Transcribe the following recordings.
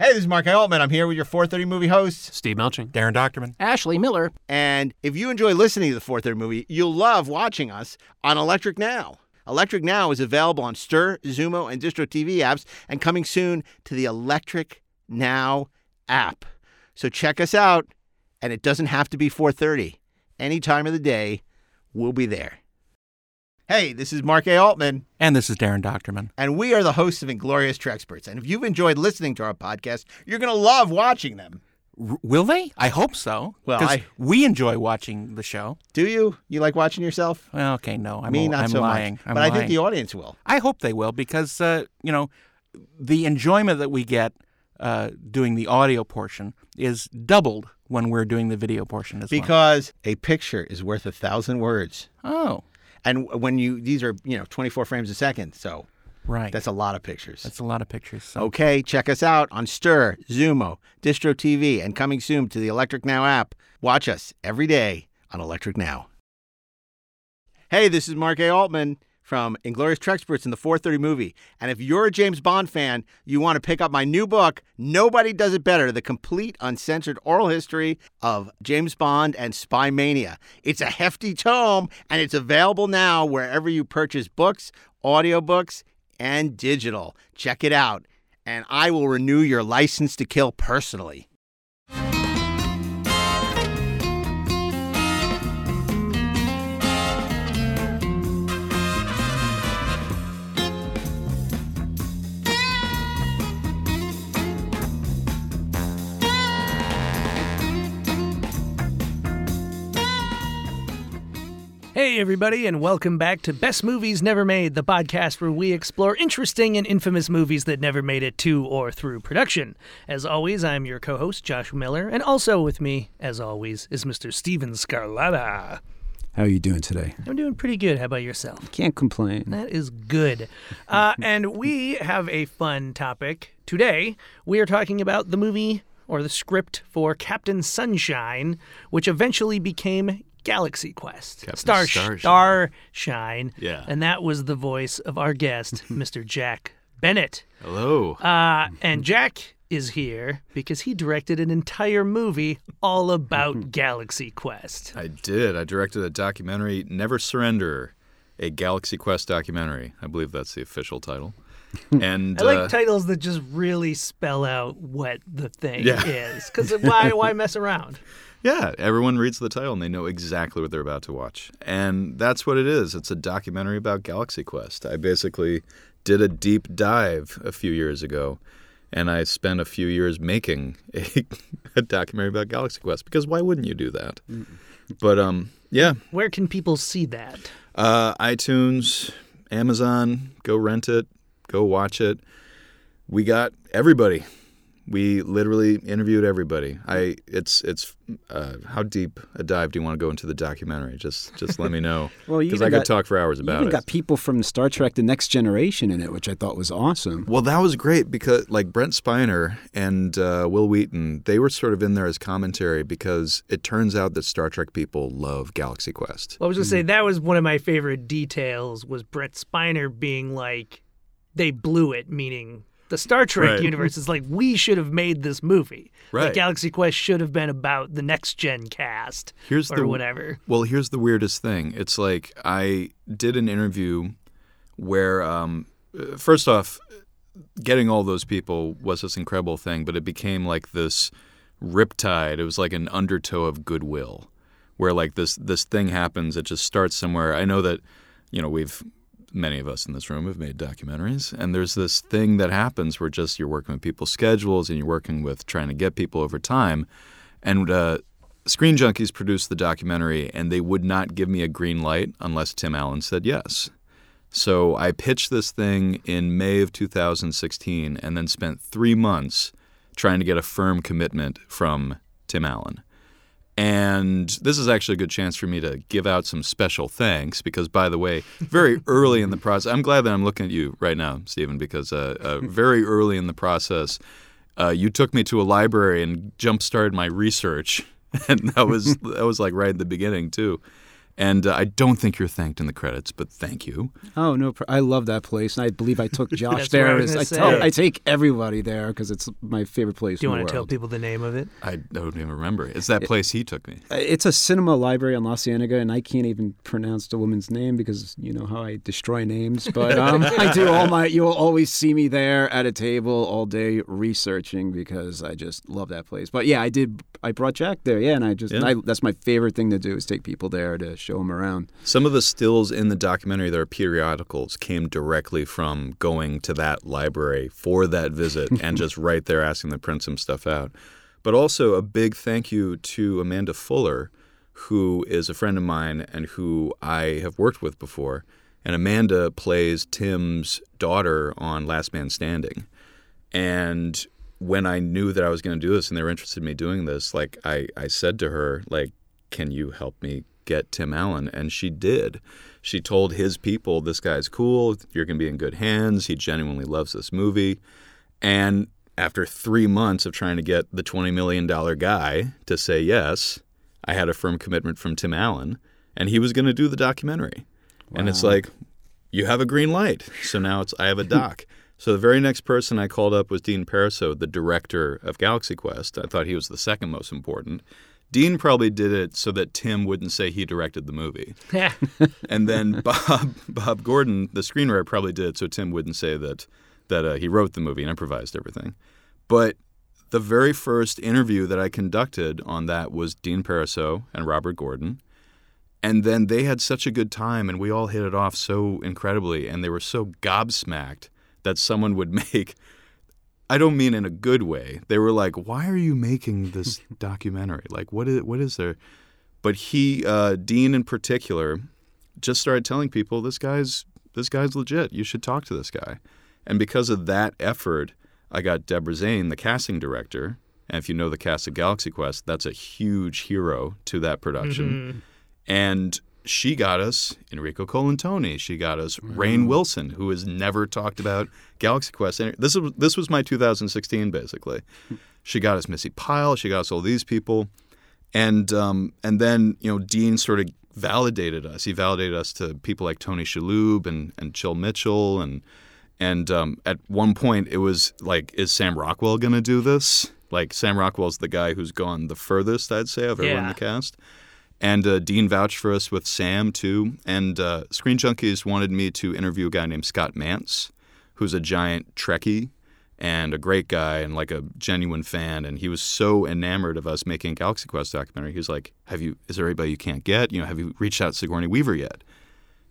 Hey, this is Mark Altman. I'm here with your 430 movie hosts. Steve Melching. Daren Dochterman. Ashley Miller. And if you enjoy listening to the 430 movie, you'll love watching us on Electric Now. Electric Now is available on Stir, Xumo, and Distro TV apps and coming soon to the Electric Now app. So check us out, and it doesn't have to be 430. Any time of the day, we'll be there. Hey, this is Mark A. Altman. And this is Daren Dochterman. And we are the hosts of Inglorious Treksperts. And if you've enjoyed listening to our podcast, you're going to love watching them. R- will they? I hope so. Well, I- we enjoy watching the show. Do you? You like watching yourself? Well, okay, no, I'm, Me, not I'm so lying. much. I'm but I think the audience will. I hope they will because uh, you know the enjoyment that we get uh, doing the audio portion is doubled when we're doing the video portion as well. Because a picture is worth a thousand words. Oh, And when you, these are, you know, 24 frames a second. So right. that's a lot of pictures. That's a lot of pictures. So. Okay, check us out on Stir, Xumo, Distro TV, and coming soon to the Electric Now app. Watch us every day on Electric Now. Hey, this is Mark A. Altman from Inglorious Treksperts in the 430 movie. And if you're a James Bond fan, you want to pick up my new book, Nobody Does It Better The Complete Uncensored Oral History of James Bond and Spy Mania. It's a hefty tome, and it's available now wherever you purchase books, audiobooks, and digital. Check it out, and I will renew your license to kill personally. Hey, everybody, and welcome back to Best Movies Never Made, the podcast where we explore interesting and infamous movies that never made it to or through production. As always, I'm your co host, Josh Miller, and also with me, as always, is Mr. Steven Scarlatta. How are you doing today? I'm doing pretty good. How about yourself? Can't complain. That is good. Uh, and we have a fun topic today. We are talking about the movie or the script for Captain Sunshine, which eventually became Galaxy Quest. Captain Star Starshine. Starshine. Yeah. And that was the voice of our guest, Mr. Jack Bennett. Hello. Uh, and Jack is here because he directed an entire movie all about Galaxy Quest. I did. I directed a documentary, Never Surrender, a Galaxy Quest documentary. I believe that's the official title. And I like uh, titles that just really spell out what the thing Yeah. is. Because why, why mess around? yeah, everyone reads the title and they know exactly what they're about to watch. And that's what it is. It's a documentary about Galaxy Quest. I basically did a deep dive a few years ago, and I spent a few years making a, a documentary about Galaxy Quest because why wouldn't you do that? But um, yeah, Where can people see that? Uh, iTunes, Amazon, go rent it, go watch it. We got everybody. We literally interviewed everybody. I it's it's uh, how deep a dive do you want to go into the documentary? Just just let me know Well, you because even I could got- talk for hours You about even it. got people from Star Trek: The Next Generation in it, which I thought was awesome. Well, that was great because like Brent Spiner and uh, Wil Wheaton, they were sort of in there as commentary because it turns out that Star Trek people love Galaxy Quest. Well, I was going to say that was one of my favorite details was Brent Spiner being like, they blew it, meaning the Star Trek Right. universe is like, we should have made this movie. Like, Right. Galaxy Quest should have been about the next gen cast Here's or the whatever. Well, here's the weirdest thing. It's like I did an interview where, um, uh, first off, getting all those people was this incredible thing, but it became like this riptide. It was like an undertow of goodwill, where like this this thing happens. It just starts somewhere. I know that, you know, we've many of us in this room have made documentaries, and there's this thing that happens where just you're working with people's schedules and you're working with trying to get people over time, and uh, Screen Junkies produced the documentary, and they would not give me a green light unless Tim Allen said yes. So I pitched this thing in May of 2016 and then spent three months trying to get a firm commitment from Tim Allen. And this is actually a good chance for me to give out some special thanks because, by the way, very early in the process, I'm glad that I'm looking at you right now, Stephen, because uh, uh, very early in the process, uh, you took me to a library and jump started my research, and that was that was like right at the beginning too. And uh, I don't think you're thanked in the credits, but thank you. Oh no, pr- I love that place, and I believe I took Josh That's what I there. was as- gonna I, tell, I take everybody there because it's my favorite place. Do you in the want to tell people the name of it? I don't even remember. It's that place he took me. Uh, It's a cinema library on La Cienega, and I can't even pronounce the woman's name because you know how I destroy names. But um, I do all my. You'll always see me there at a table all day researching because I just love that place. But yeah, I did. I brought Jack there. Yeah, and I just Yeah. I, that's my favorite thing to do is take people there to show them around. Some of the stills in the documentary that are periodicals came directly from going to that library for that visit and just right there asking to print some stuff out. But also a big thank you to Amanda Fuller, who is a friend of mine and who I have worked with before. And Amanda plays Tim's daughter on Last Man Standing. And when I knew that I was going to do this and they were interested in me doing this, like I, I said to her, like, can you help me get Tim Allen? And she did. She told his people, this guy's cool. You're going to be in good hands. He genuinely loves this movie. And after three months of trying to get the $20 million guy to say yes, I had a firm commitment from Tim Allen, and he was going to do the documentary. And it's like, you have a green light. So now it's I have a doc. so the very next person I called up was Dean Parisot, the director of Galaxy Quest. I thought he was the second most important. Dean probably did it so that Tim wouldn't say he directed the movie. And then Bob Bob Gordon, the screenwriter, probably did it so Tim wouldn't say that that uh, he wrote the movie and improvised everything. But the very first interview that I conducted on that was Dean Parisot and Robert Gordon. And then they had such a good time and we all hit it off so incredibly and they were so gobsmacked that someone would make I don't mean in a good way. They were like, "Why are you making this documentary? Like what is what is there?" But he uh, Dean in particular just started telling people this guy's this guy's legit. You should talk to this guy. And because of that effort, I got Debra Zane, the casting director. And if you know the cast of Galaxy Quest, that's a huge hero to that production. And she got us Enrico Colantoni. She got us Rainn Wilson, who has never talked about Galaxy Quest. This was this was my 2016, basically. She got us Missi Pyle. She got us all these people, and um, and then you know Dean sort of validated us. He validated us to people like Tony Shalhoub and and Chill Mitchell and and um, at one point it was like, is Sam Rockwell going to do this? Like Sam Rockwell's the guy who's gone the furthest, I'd say, of everyone in the cast. And uh, Dean vouched for us with Sam too. And uh, Screen Junkies wanted me to interview a guy named Scott Mantz, who's a giant Trekkie and a great guy and like a genuine fan. And he was so enamored of us making Galaxy Quest documentary. He was like, "Have you? Is there anybody you can't get? You know, have you reached out to Sigourney Weaver yet?"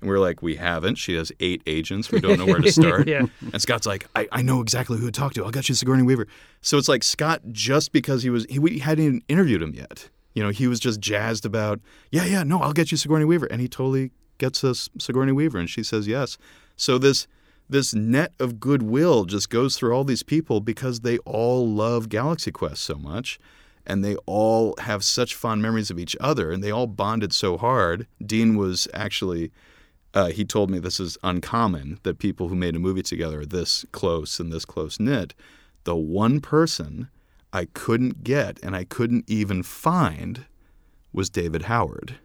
And we are like, "We haven't. She has eight agents. We don't know where to start." Yeah. And Scott's like, I, I know exactly who to talk to. I'll get you Sigourney Weaver. So it's like Scott, just because he was, he, we hadn't even interviewed him yet. You know, he was just jazzed about, yeah, yeah, no, I'll get you Sigourney Weaver. And he totally gets us Sigourney Weaver. And she says yes. So this, this net of goodwill just goes through all these people because they all love Galaxy Quest so much. And they all have such fond memories of each other. And they all bonded so hard. Dean was actually uh, he told me this is uncommon that people who made a movie together are this close and this close knit. The one person I couldn't get and I couldn't even find was David Howard,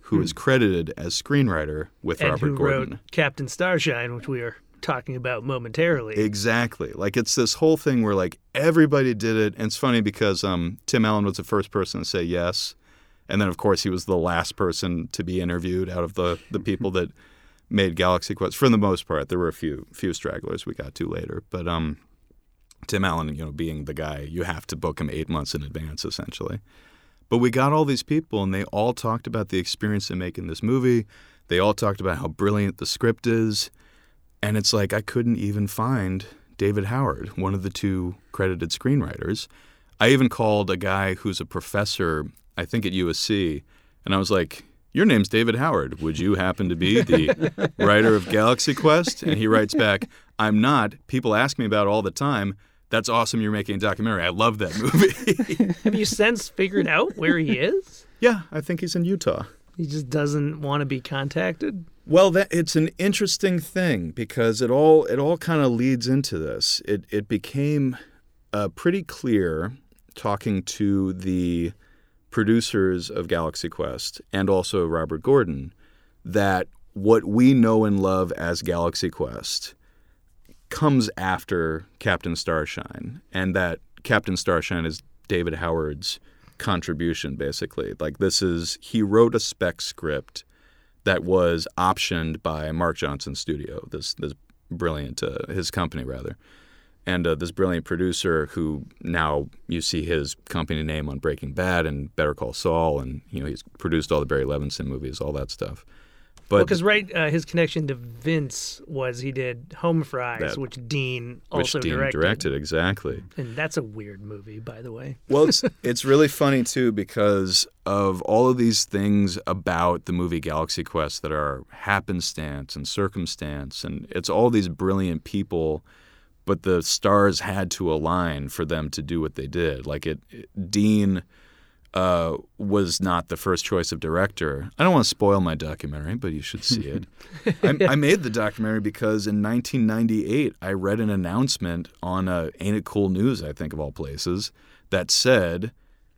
who is credited as screenwriter with and Robert who Gordon. wrote Captain Starshine, which we are talking about momentarily. Exactly. Like it's this whole thing where like everybody did it, and it's funny because um, Tim Allen was the first person to say yes, and then of course he was the last person to be interviewed out of the the people that made Galaxy Quest. For the most part, there were a few few stragglers we got to later, but um, Tim Allen, you know, being the guy, you have to book him eight months in advance essentially. But we got all these people, and they all talked about the experience of making this movie. They all talked about how brilliant the script is. And it's like I couldn't even find David Howard, one of the two credited screenwriters. I even called a guy who's a professor, I think at USC, and I was like, Your name's David Howard. Would you happen to be the writer of Galaxy Quest? And he writes back, I'm not. People ask me about it all the time. That's awesome you're making a documentary. I love that movie. Have you since figured out where he is? yeah, I think he's in Utah. He just doesn't want to be contacted. Well, that it's an interesting thing because it all it all kind of leads into this. It it became uh, pretty clear talking to the producers of Galaxy Quest and also Robert Gordon that what we know and love as Galaxy Quest comes after Captain Starshine, and that Captain Starshine is David Howard's contribution, basically. Like, this is, he wrote a spec script that was optioned by Mark Johnson studio, this, this brilliant, uh, his company, rather. And uh, this brilliant producer who now you see his company name on Breaking Bad and Better Call Saul, and you know he's produced all the Barry Levinson movies, all that stuff. But because right, uh, his connection to Vince was he did Home Fries, That- which Dean also which Dean directed. directed exactly. and that's a weird movie, by the way. Well, it's it's really funny too because of all of these things about the movie Galaxy Quest that are happenstance and circumstance, and it's all these brilliant people, but the stars had to align for them to do what they did. Like it, it- Dean uh, was not the first choice of director. I don't want to spoil my documentary, but you should see it. I, I made the documentary because in 1998 I read an announcement on uh, Ain't It Cool News, I think of all places, that said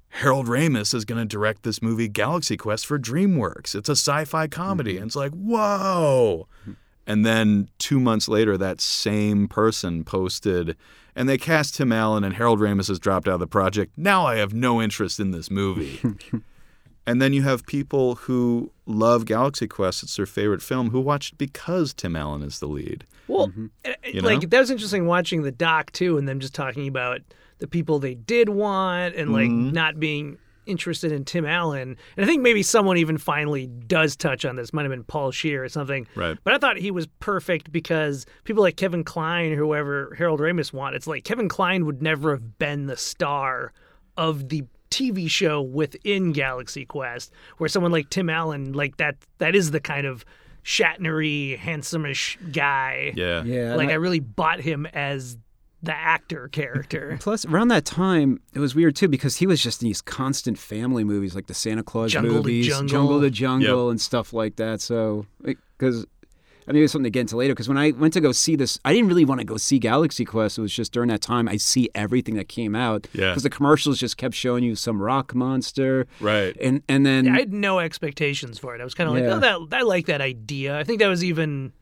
Harold Ramis is going to direct this movie Galaxy Quest for DreamWorks. It's a sci-fi comedy, and it's like whoa. And then two months later, that same person posted, and they cast Tim Allen, and Harold Ramis has dropped out of the project. Now I have no interest in this movie. and then you have people who love Galaxy Quest; it's their favorite film, who watch it because Tim Allen is the lead. Well, uh, You like that was interesting watching the doc too, and them just talking about the people they did want, and like Mm-hmm. not being interested in Tim Allen. And I think maybe someone even finally does touch on this. Might have been Paul Scheer or something. Right. But I thought he was perfect because people like Kevin Kline, whoever Harold Ramis want, it's like Kevin Kline would never have been the star of the TV show within Galaxy Quest, where someone like Tim Allen, like that, that is the kind of Shatnery, handsome-ish guy. Yeah, Yeah, Like I I- really bought him as the actor character. Plus, around that time, it was weird too because he was just in these constant family movies, like the Santa Clause Jungle to movies, Jungle. to Jungle, and stuff like that. So, because I mean, it was something to get into later. Because when I went to go see this, I didn't really want to go see Galaxy Quest. It was just during that time I see everything that came out. Yeah. Because the commercials just kept showing you some rock monster, right. and and then I had no expectations for it. I was kind of Yeah. like, oh, that I like that idea. I think that was even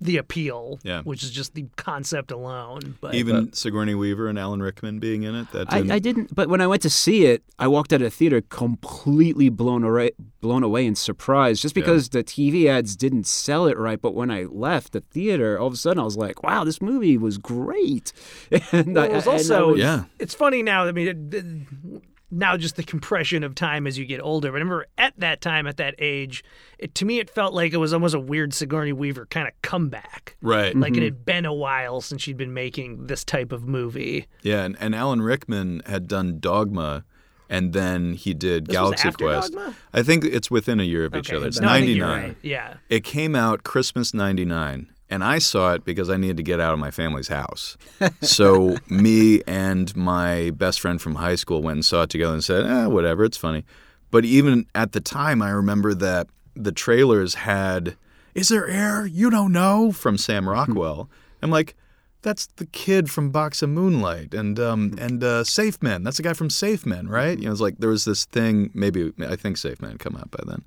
the appeal, Yeah. which is just the concept alone. But Even Sigourney Weaver and Alan Rickman being in it. That I, didn't, I didn't, but when I went to see it, I walked out of the theater completely blown away, blown away and surprised, just because the TV ads didn't sell it right. But when I left the theater, all of a sudden I was like, "Wow, this movie was great!" And Well, I- it was and also was- Yeah. It's funny now. I mean, it, it- now just the compression of time as you get older. But I remember at that time, at that age, it, to me, it felt like it was almost a weird Sigourney Weaver kind of comeback. right. Like it mm-hmm. had been a while since she'd been making this type of movie. Yeah, and, and Alan Rickman had done Dogma, and then he did This was Galaxy after Quest. Dogma? I think it's within a year of each other. It's No, I think you're right. Yeah. It came out Christmas '99, and I saw it because I needed to get out of my family's house. so me and my best friend from high school went and saw it together and said, "Eh, whatever, it's funny." But even at the time, I remember that the trailers had "Is there air? You don't know" from Sam Rockwell. I'm like. That's the kid from Box of Moonlight and um, and uh, Safe Men. That's the guy from Safe Men, right? You know, it's like there was this thing. Maybe I think Safe Men had come out by then,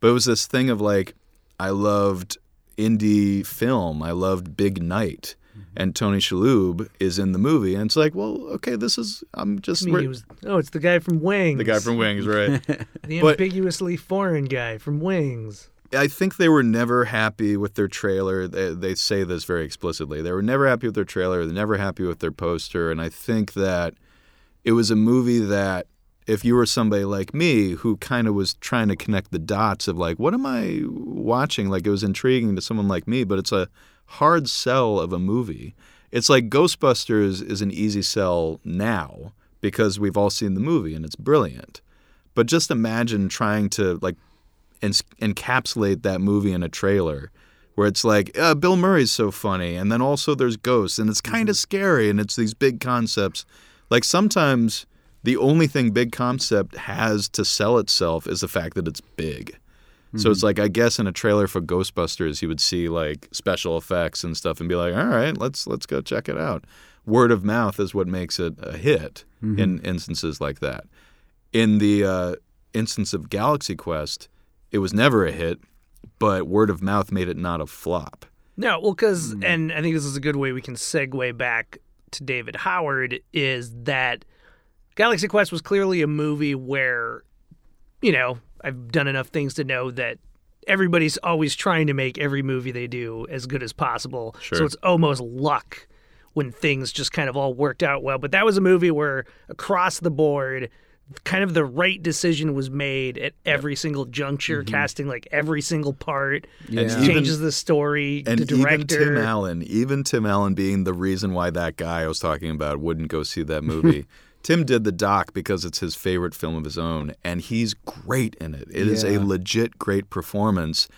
but it was this thing of like I loved indie film. I loved Big Night, mm-hmm. and Tony Shalhoub is in the movie, and it's like, well, okay, this is I'm just I mean, we're- he was, oh, it's the guy from Wings. the guy from Wings, right? the but- ambiguously foreign guy from Wings. I think they were never happy with their trailer. They, they say this very explicitly. They were never happy with their trailer. They're never happy with their poster. And I think that it was a movie that, if you were somebody like me who kind of was trying to connect the dots of like, what am I watching? Like, it was intriguing to someone like me, but it's a hard sell of a movie. It's like Ghostbusters is an easy sell now because we've all seen the movie and it's brilliant. But just imagine trying to like ens- encapsulate that movie in a trailer where it's like uh, Bill Murray's so funny, and then also there's ghosts, and it's kind of scary, and it's these big concepts. Like sometimes the only thing big concept has to sell itself is the fact that it's big. So it's like I guess in a trailer for Ghostbusters, you would see like special effects and stuff, and be like, "All right, let's let's go check it out." Word of mouth is what makes it a hit in instances like that. In the uh, instance of Galaxy Quest, it was never a hit, but word of mouth made it not a flop. No, well, because, Hmm. and I think this is a good way we can segue back to David Howard, is that Galaxy Quest was clearly a movie where, you know, I've done enough things to know that everybody's always trying to make every movie they do as good as possible. So it's almost luck when things just kind of all worked out well. But that was a movie where across the board, kind of the right decision was made at every single juncture, mm-hmm. casting like every single part. Yeah. And It even- changes the story. And the director. even Tim Allen, even Tim Allen being the reason why that guy I was talking about wouldn't go see that movie. Tim did the doc because it's his favorite film of his own, and he's great in it. It is Yeah. a legit great performance.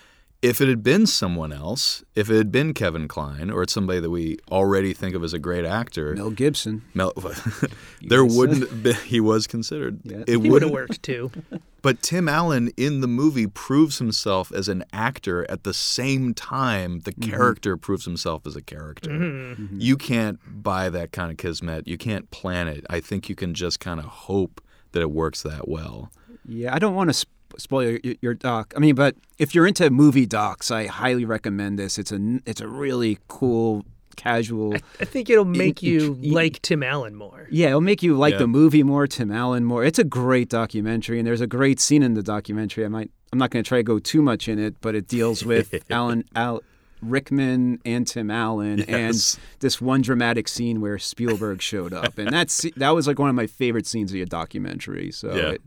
If it had been someone else, if it had been Kevin Kline or it's somebody that we already think of as a great actor, Mel Gibson. Mel, there wouldn't be, he was considered. Yeah. It would have worked too. but Tim Allen in the movie proves himself as an actor at the same time the character proves himself as a character. Mm-hmm. You can't buy that kind of kismet. You can't plan it. I think you can just kind of hope that it works that well. Yeah, I don't want to sp- spoil your, your doc. I mean, but if you're into movie docs, I highly recommend this. It's a n- it's a really cool, casual. I think it'll make you- you you- like Tim Allen more. Yeah, it'll make you like Yeah. the movie more, Tim Allen more. It's a great documentary, and there's a great scene in the documentary. I might, I'm not going to try to go too much in it, but it deals with Alan Al, Rickman and Tim Allen, Yes. and this one dramatic scene where Spielberg showed up, and that's that was like one of my favorite scenes of your documentary. So Yeah. it,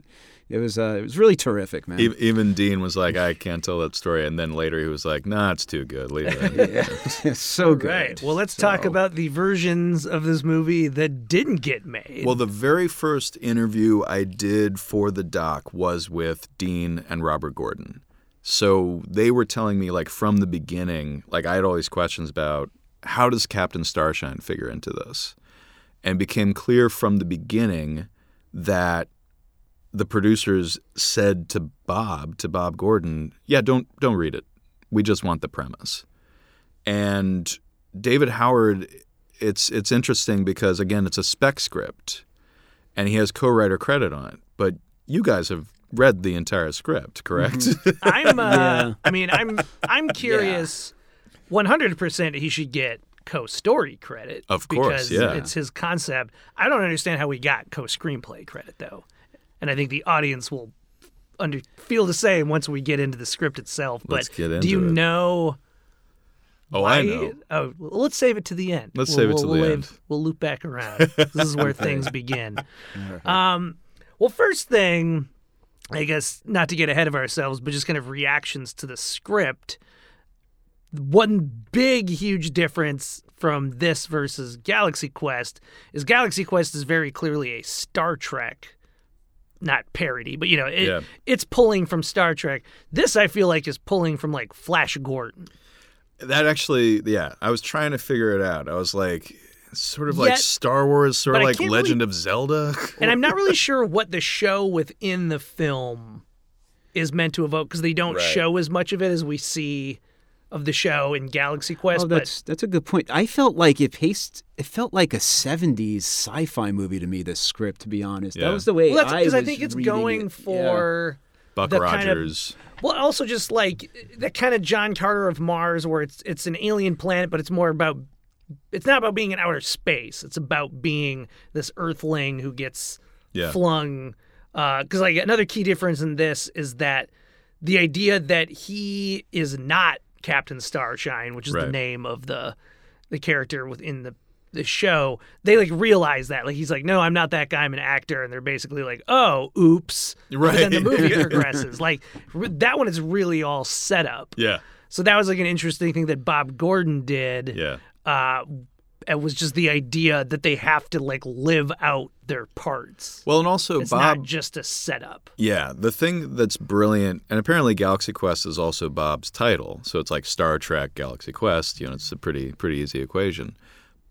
it was uh, it was really terrific, man. E- Even Dean was like, I can't tell that story. And then later he was like, nah, it's too good. Leave it. It's so good. Right. Well, let's talk about the versions of this movie that didn't get made. Well, the very first interview I did for the doc was with Dean and Robert Gordon. So they were telling me, like, from the beginning, like, I had all these questions about how does Captain Starshine figure into this? And it became clear from the beginning that the producers said to Bob, to Bob Gordon, yeah, don't don't read it. We just want the premise. And David Howard, it's it's interesting because again, it's a spec script and he has co-writer credit on it. But you guys have read the entire script, correct? I'm. Uh, Yeah. I mean, I'm. I'm curious. One hundred percent, he should get co-story credit. Of course, because yeah. it's his concept. I don't understand how we got co-screenplay credit though, and I think the audience will under feel the same once we get into the script itself. But Let's get do into you it. know? oh, why- I know. Oh, well, let's save it to the end. Let's We'll- save it we'll- to we'll the leave- end. We'll loop back around. this is where things begin. Um, well, first thing, I guess not to get ahead of ourselves, but just kind of reactions to the script. One big, huge difference from this versus Galaxy Quest is Galaxy Quest is very clearly a Star Trek, not parody, but you know, it, Yeah. it's pulling from Star Trek. This I feel like is pulling from like Flash Gordon. That actually, yeah, I was trying to figure it out. I was like, sort of like Star Wars, sort of like Legend of Zelda. and I'm not really sure what the show within the film is meant to evoke because they don't Right. show as much of it as we see of the show in Galaxy Quest. Oh, that's that's a good point. I felt like it paced. It felt like a '70s sci-fi movie to me. This script, to be honest, Yeah. that was the way well, that's I because I, was think it's going it. Yeah. for Buck the kind of- Rogers. well, also just like that kind of John Carter of Mars, where it's it's an alien planet, but it's more about it's not about being in outer space. It's about being this Earthling who gets Yeah. flung. Uh, because like another key difference in this is that the idea that he is not Captain Starshine, which is the name of the the character within the the show, they like realize that. Like he's like, no, I'm not that guy. I'm an actor, and they're basically like, oh, oops. Right. But then the movie progresses. Like that one is really all set up. yeah, So that was like an interesting thing that Bob Gordon did. yeah. Uh, it was just the idea that they have to like live out their parts. Well, and also It's Bob. not just a setup. Yeah, the thing that's brilliant, and apparently Galaxy Quest is also Bob's title, so it's like Star Trek Galaxy Quest. You know, it's a pretty pretty easy equation.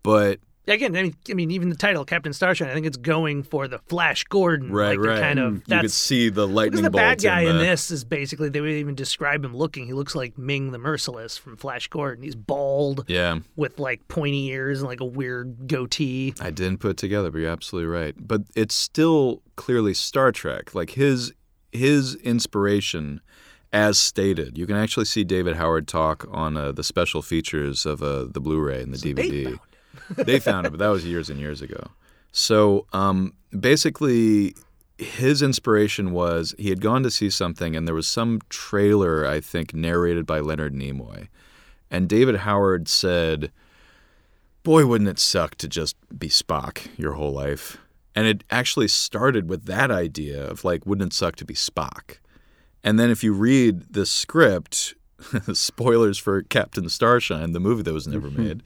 But again, I mean, I mean, even the title, Captain Starshine, I think it's going for the Flash Gordon, Right, like right. kind of you could see the because lightning the bolt bad guy in the, this is basically they would even describe him looking. He looks like Ming the Merciless from Flash Gordon. He's bald Yeah, with like pointy ears and like a weird goatee. I didn't put it together, but you're absolutely right. But it's still clearly Star Trek. Like his his inspiration, as stated, you can actually see David Howard talk on uh, the special features of uh, the Blu-ray and the DVD. They found it, but that was years and years ago. So um, basically, his inspiration was he had gone to see something, and there was some trailer, I think, narrated by Leonard Nimoy. And David Howard said, Boy, wouldn't it suck to just be Spock your whole life? And it actually started with that idea of like, wouldn't it suck to be Spock? And then if you read the script, spoilers for Captain Starshine, the movie that was never made,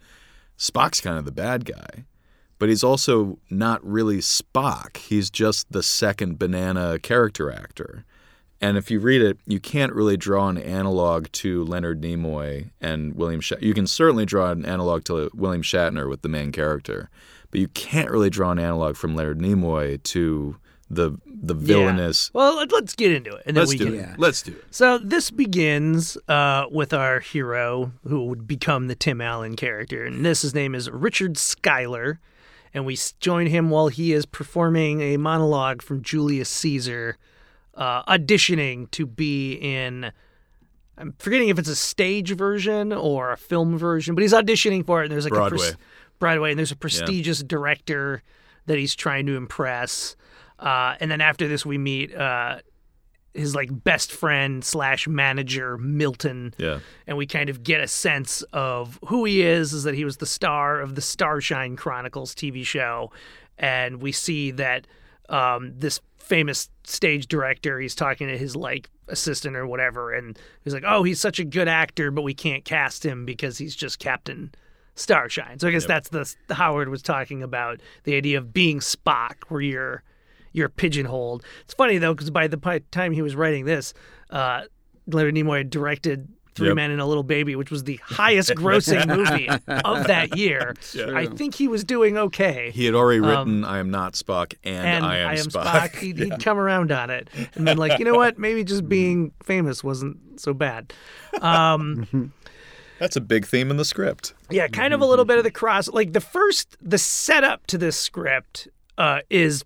Spock's kind of the bad guy. But he's also not really Spock. He's just the second banana character actor. And if you read it, you can't really draw an analog to Leonard Nimoy and William Shatner. You can certainly draw an analog to William Shatner with the main character, but you can't really draw an analog from Leonard Nimoy to the the villainous. Well, let- let's get into it, and then Let's we do can. it. Yeah. Let's do it. So this begins uh, with our hero, who would become the Tim Allen character, and this his name is Richard Schuyler, and we join him while he is performing a monologue from Julius Caesar, uh, auditioning to be in. I'm forgetting if it's a stage version or a film version, but he's auditioning for it. And there's like a Broadway. pres- Broadway, and there's a prestigious director that he's trying to impress. Uh, and then after this, we meet uh, his like best friend slash manager Milton, Yeah. and we kind of get a sense of who he is. Is that he was the star of the Starshine Chronicles TV show, and we see that um, this famous stage director. He's talking to his like assistant or whatever, and he's like, "Oh, he's such a good actor, but we can't cast him because he's just Captain." Starshine. So I guess that's the the Howard was talking about the idea of being Spock, where you're you're pigeonholed. It's funny though, because by the time he was writing this, uh, Leonard Nimoy had directed Three Yep. Men and a Little Baby, which was the highest grossing movie of that year. I think he was doing okay. He had already written "I am not Spock" and, Um, and "I am, Spock. He'd, he'd come around on it and been like, you know what? Maybe just being famous wasn't so bad. Um, That's a big theme in the script. Yeah, kind of a little bit of the cross. Like the first, the setup to this script uh, is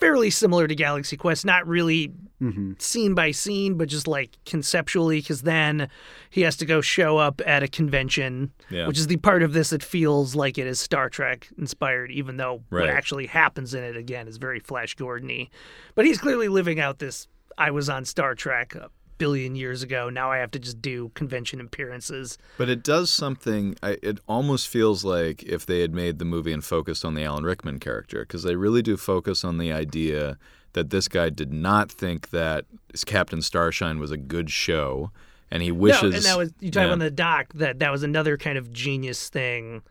fairly similar to Galaxy Quest. Not really mm-hmm. scene by scene, but just like conceptually, because then he has to go show up at a convention, Yeah. which is the part of this that feels like it is Star Trek inspired, even though what actually happens in it again is very Flash Gordon-y. But he's clearly living out this. I was on Star Trek billion years ago. Now I have to just do convention appearances. But it does something. I, it almost feels like if they had made the movie and focused on the Alan Rickman character, because they really do focus on the idea that this guy did not think that Captain Starshine was a good show, and he wishes. No, and that was you talk Yeah. on the doc that that was another kind of genius thing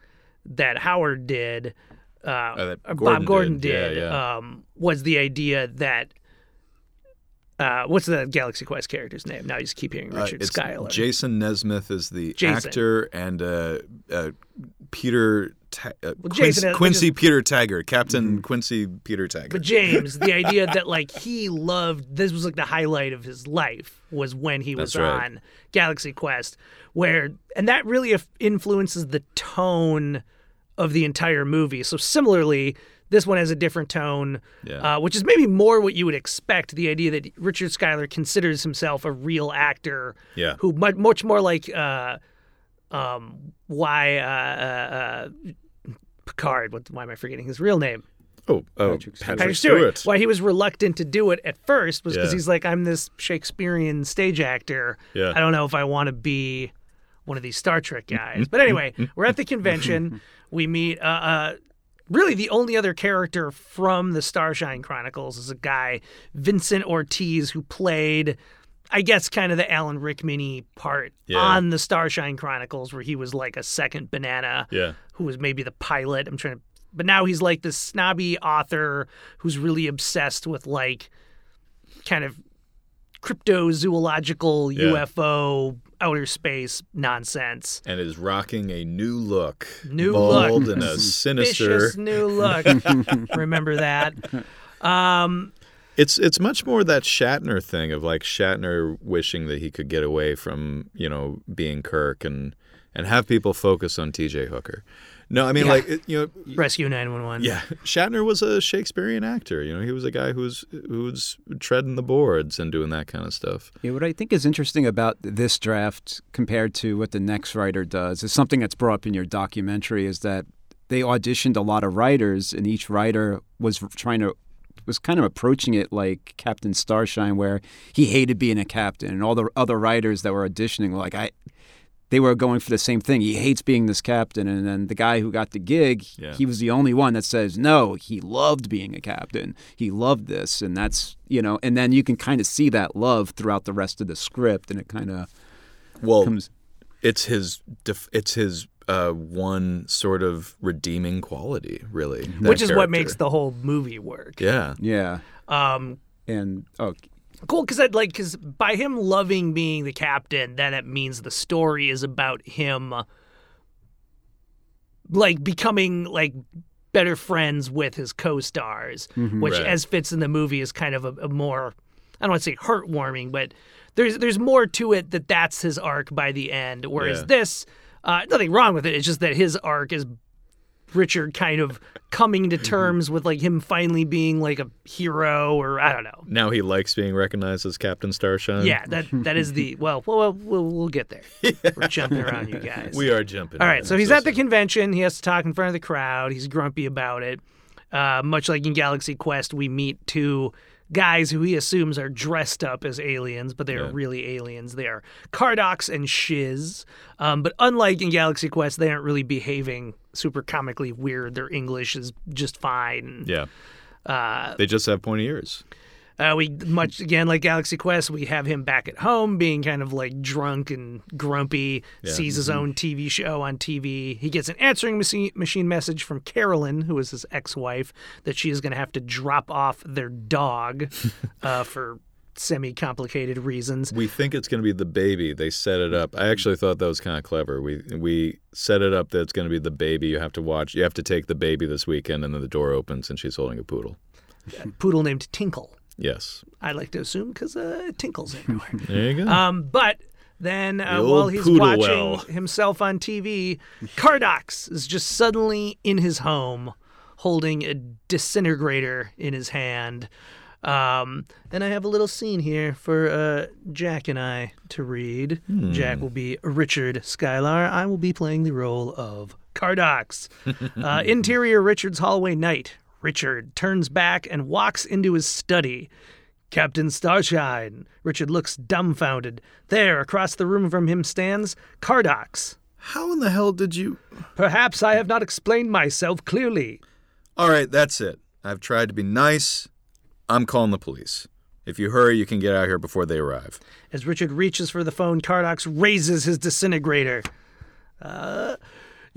that Howard did. Uh, that Gordon Bob Gordon did. Yeah, yeah. Um, was the idea that uh, what's the Galaxy Quest character's name? Now you just keep hearing Uh, Richard it's Schuyler. Jason Nesmith is the Jason. actor, and uh, uh, Peter Ta- uh, Well, Quincy, Jason has- Quincy Peter Taggart, Captain Quincy Peter Taggart. but James, the idea that like he loved this was like the highlight of his life was when he was right. on Galaxy Quest, where and that really influences the tone of the entire movie. So similarly, this one has a different tone, Yeah. uh, which is maybe more what you would expect. The idea that Richard Schuyler considers himself a real actor, Yeah. who much much more like uh, um, why uh, uh, uh, Picard. What, why am I forgetting his real name? oh, oh, Patrick Stewart. Patrick Patrick Stewart. Stewart. Why he was reluctant to do it at first was because Yeah. he's like, I'm this Shakespearean stage actor. Yeah. I don't know if I want to be one of these Star Trek guys. but anyway, we're at the convention. We meet. Uh, uh, really, the only other character from the Starshine Chronicles is a guy, Vincent Ortiz, who played. I guess kind of the Alan Rickman part Yeah. on the Starshine Chronicles, where he was like a second banana Yeah. who was maybe the pilot. I'm trying to, but now he's like this snobby author who's really obsessed with like kind of cryptozoological Yeah. UFO outer space nonsense. and is rocking a new look, New bald look. and a sinister. New look. Remember that? Um, It's it's much more that Shatner thing of like Shatner wishing that he could get away from you know being Kirk and and have people focus on T.J. Hooker. No, I mean Yeah. like it, you know. Rescue 911. Yeah, Shatner was a Shakespearean actor. You know, he was a guy who's was who was treading the boards and doing that kind of stuff. Yeah, what I think is interesting about this draft compared to what the next writer does is something that's brought up in your documentary is that they auditioned a lot of writers, and each writer was trying to was kind of approaching it like Captain Starshine, where he hated being a captain, and all the other writers that were auditioning were like, I. They were going for the same thing. He hates being this captain, and then the guy who got the gig, Yeah. he was the only one that says no. He loved being a captain. He loved this, and that's you know. And then you can kind of see that love throughout the rest of the script, and it kind of Well, comes. it's his def- it's his uh, one sort of redeeming quality, really. Which is what makes the whole movie work. yeah. Yeah, Um, and oh, cool because I'd like because by him loving being the captain, then it means the story is about him, like becoming like better friends with his co-stars, which Right. as fits in the movie is kind of a, a more I don't want to say heartwarming, but there's there's more to it that that's his arc by the end. Whereas Yeah. this, uh, nothing wrong with it. It's just that his arc is Richard kind of coming to terms with like him finally being like a hero, or I don't know. Now he likes being recognized as Captain Starshine. Yeah, that that is the well. Well, we'll we'll get there. We're jumping around, you guys. we are jumping. All right, so he's at the convention. He has to talk in front of the crowd. He's grumpy about it. Uh, much like in Galaxy Quest, we meet two guys who he assumes are dressed up as aliens, but they are Yeah. really aliens. They are Cardox and Shiz. Um, but unlike in Galaxy Quest, they aren't really behaving super comically weird. Their English is just fine. Yeah. Uh, They just have pointy ears. Uh, we much again like Galaxy Quest, we have him back at home being kind of like drunk and grumpy. Yeah. Sees his own TV show on TV. He gets an answering machine message from Carolyn, who is his ex-wife, that she is going to have to drop off their dog uh, for semi-complicated reasons. We think it's going to be the baby. They set it up. I actually thought that was kind of clever. We we set it up that it's going to be the baby. You have to watch. You have to take the baby this weekend, and then the door opens, and she's holding a poodle. Poodle named Tinkle. Yes. I like to assume because uh, it tinkles everywhere. There you go. Um, but then uh, while he's watching well. himself on TV, Cardox is just suddenly in his home holding a disintegrator in his hand. Um, and I have a little scene here for uh, Jack and I to read. Hmm. Jack will be Richard Skylar. I will be playing the role of Cardox. uh, interior Richard's hallway night. Richard turns back and walks into his study. Captain Starshine. Richard looks dumbfounded. There, across the room from him, stands Cardox. How in the hell did you? Perhaps I have not explained myself clearly. All right, that's it. I've tried to be nice. I'm calling the police. If you hurry, you can get out here before they arrive. As Richard reaches for the phone, Cardox raises his disintegrator. Uh,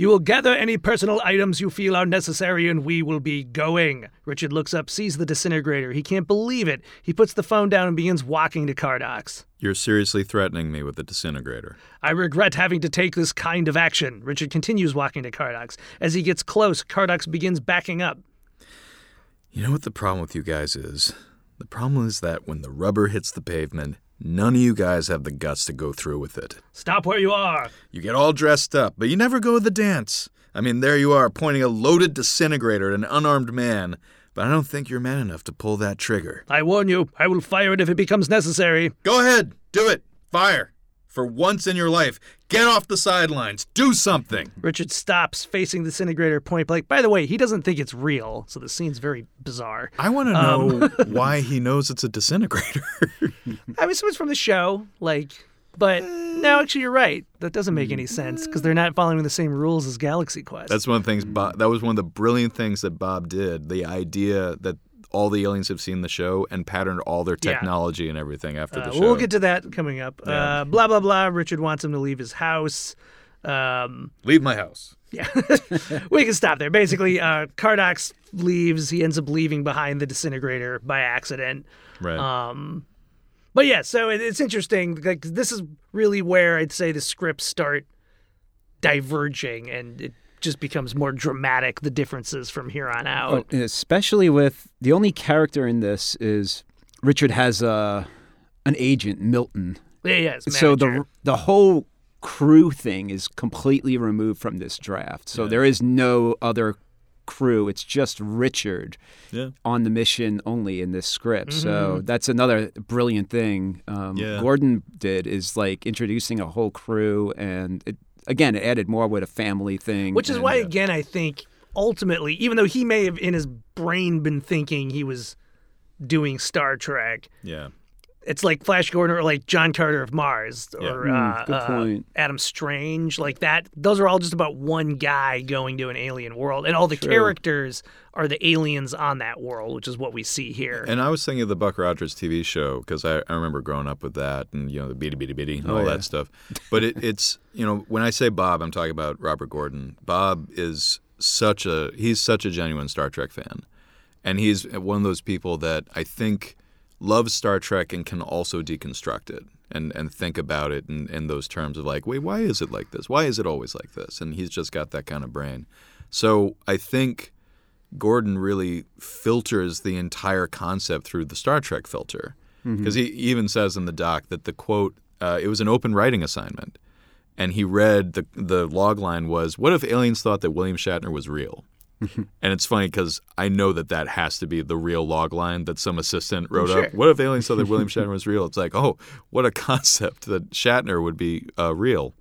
you will gather any personal items you feel are necessary, and we will be going. Richard looks up, sees the disintegrator. He can't believe it. He puts the phone down and begins walking to Cardox. You're seriously threatening me with the disintegrator. I regret having to take this kind of action. Richard continues walking to Cardox. As he gets close, Cardox begins backing up. You know what the problem with you guys is? The problem is that when the rubber hits the pavement, none of you guys have the guts to go through with it. Stop where you are. You get all dressed up, but you never go to the dance. I mean, there you are, pointing a loaded disintegrator at an unarmed man, but I don't think you're man enough to pull that trigger. I warn you, I will fire it if it becomes necessary. Go ahead, do it. Fire. For once in your life, get off the sidelines. Do something. Richard stops, facing the disintegrator point blank. By the way, he doesn't think it's real, so the scene's very bizarre. I want to um, know why he knows it's a disintegrator. I mean, so it's from the show, like, but no, actually, you're right. That doesn't make any sense because they're not following the same rules as Galaxy Quest. That's one of the things. Bob, that was one of the brilliant things that Bob did. The idea that all the aliens have seen the show and patterned all their Yeah. technology and everything after Uh, the show. we'll get to that coming up. Yeah. Uh, blah blah blah. Richard wants him to leave his house. Um, Leave my house. Yeah, we can stop there. Basically, uh, Cardox leaves. He ends up leaving behind the disintegrator by accident. Right. Um, But yeah, so it, it's interesting. Like this is really where I'd say the scripts start diverging, and it just becomes more dramatic. The differences from here on out. Oh, especially with the only character in this is Richard has a an agent, Milton. yeah, yeah. So the the whole crew thing is completely removed from this draft. So there is no other crew. It's just Richard Yeah. on the mission only in this script. So that's another brilliant thing um, Yeah. Gordon did is like introducing a whole crew and it, again it added more with a family thing. Which is and- why, again, I think ultimately, even though he may have in his brain been thinking he was doing Star Trek, Yeah. It's like Flash Gordon or like John Carter of Mars or Hmm, uh, uh. Adam Strange, like that. Those are all just about one guy going to an alien world, and all the characters are the aliens on that world, which is what we see here. And I was thinking of the Buck Rogers TV show because I, I remember growing up with that and you know the bitty bitty bitty and all yeah. that stuff. But it, it's you know when I say Bob, I'm talking about Robert Gordon. Bob is such a he's such a genuine Star Trek fan, and he's one of those people that I think loves Star Trek and can also deconstruct it and and think about it in, in those terms of like, wait, why is it like this? Why is it always like this? And he's just got that kind of brain. So I think Gordon really filters the entire concept through the Star Trek filter. Because he even says in the doc that the quote, uh, it was an open writing assignment. And he read the, the log line was, What if aliens thought that William Shatner was real? And it's funny because I know that that has to be the real log line that some assistant wrote Sure. up. What if aliens thought that William Shatner was real? It's like, oh, what a concept that Shatner would be uh, real.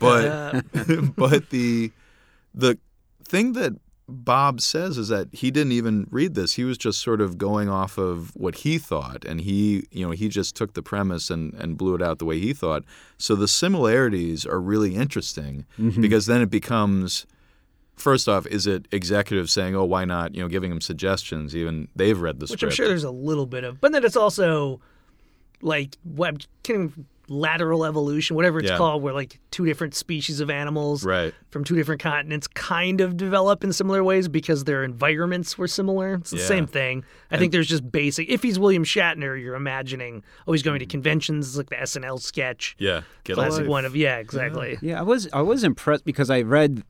But but the the thing that Bob says is that he didn't even read this. He was just sort of going off of what he thought, and he, you know, he just took the premise and, and blew it out the way he thought. So the similarities are really interesting because then it becomes, first off, is it executives saying, "Oh, why not?" You know, giving them suggestions. Even they've read the which script. I'm sure there's a little bit of, but then it's also like web kind of lateral evolution, whatever it's Yeah. called, where like two different species of animals Right. from two different continents kind of develop in similar ways because their environments were similar. It's the Yeah. same thing. I think there's just basic. If he's William Shatner, you're imagining, oh, he's going to conventions, like the SNL sketch, Yeah. Get a classic life. one of yeah, exactly. Yeah, I was I was impressed because I read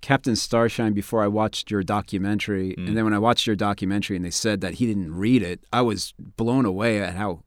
Captain Starshine before I watched your documentary, Mm. and then when I watched your documentary and they said that he didn't read it, I was blown away at how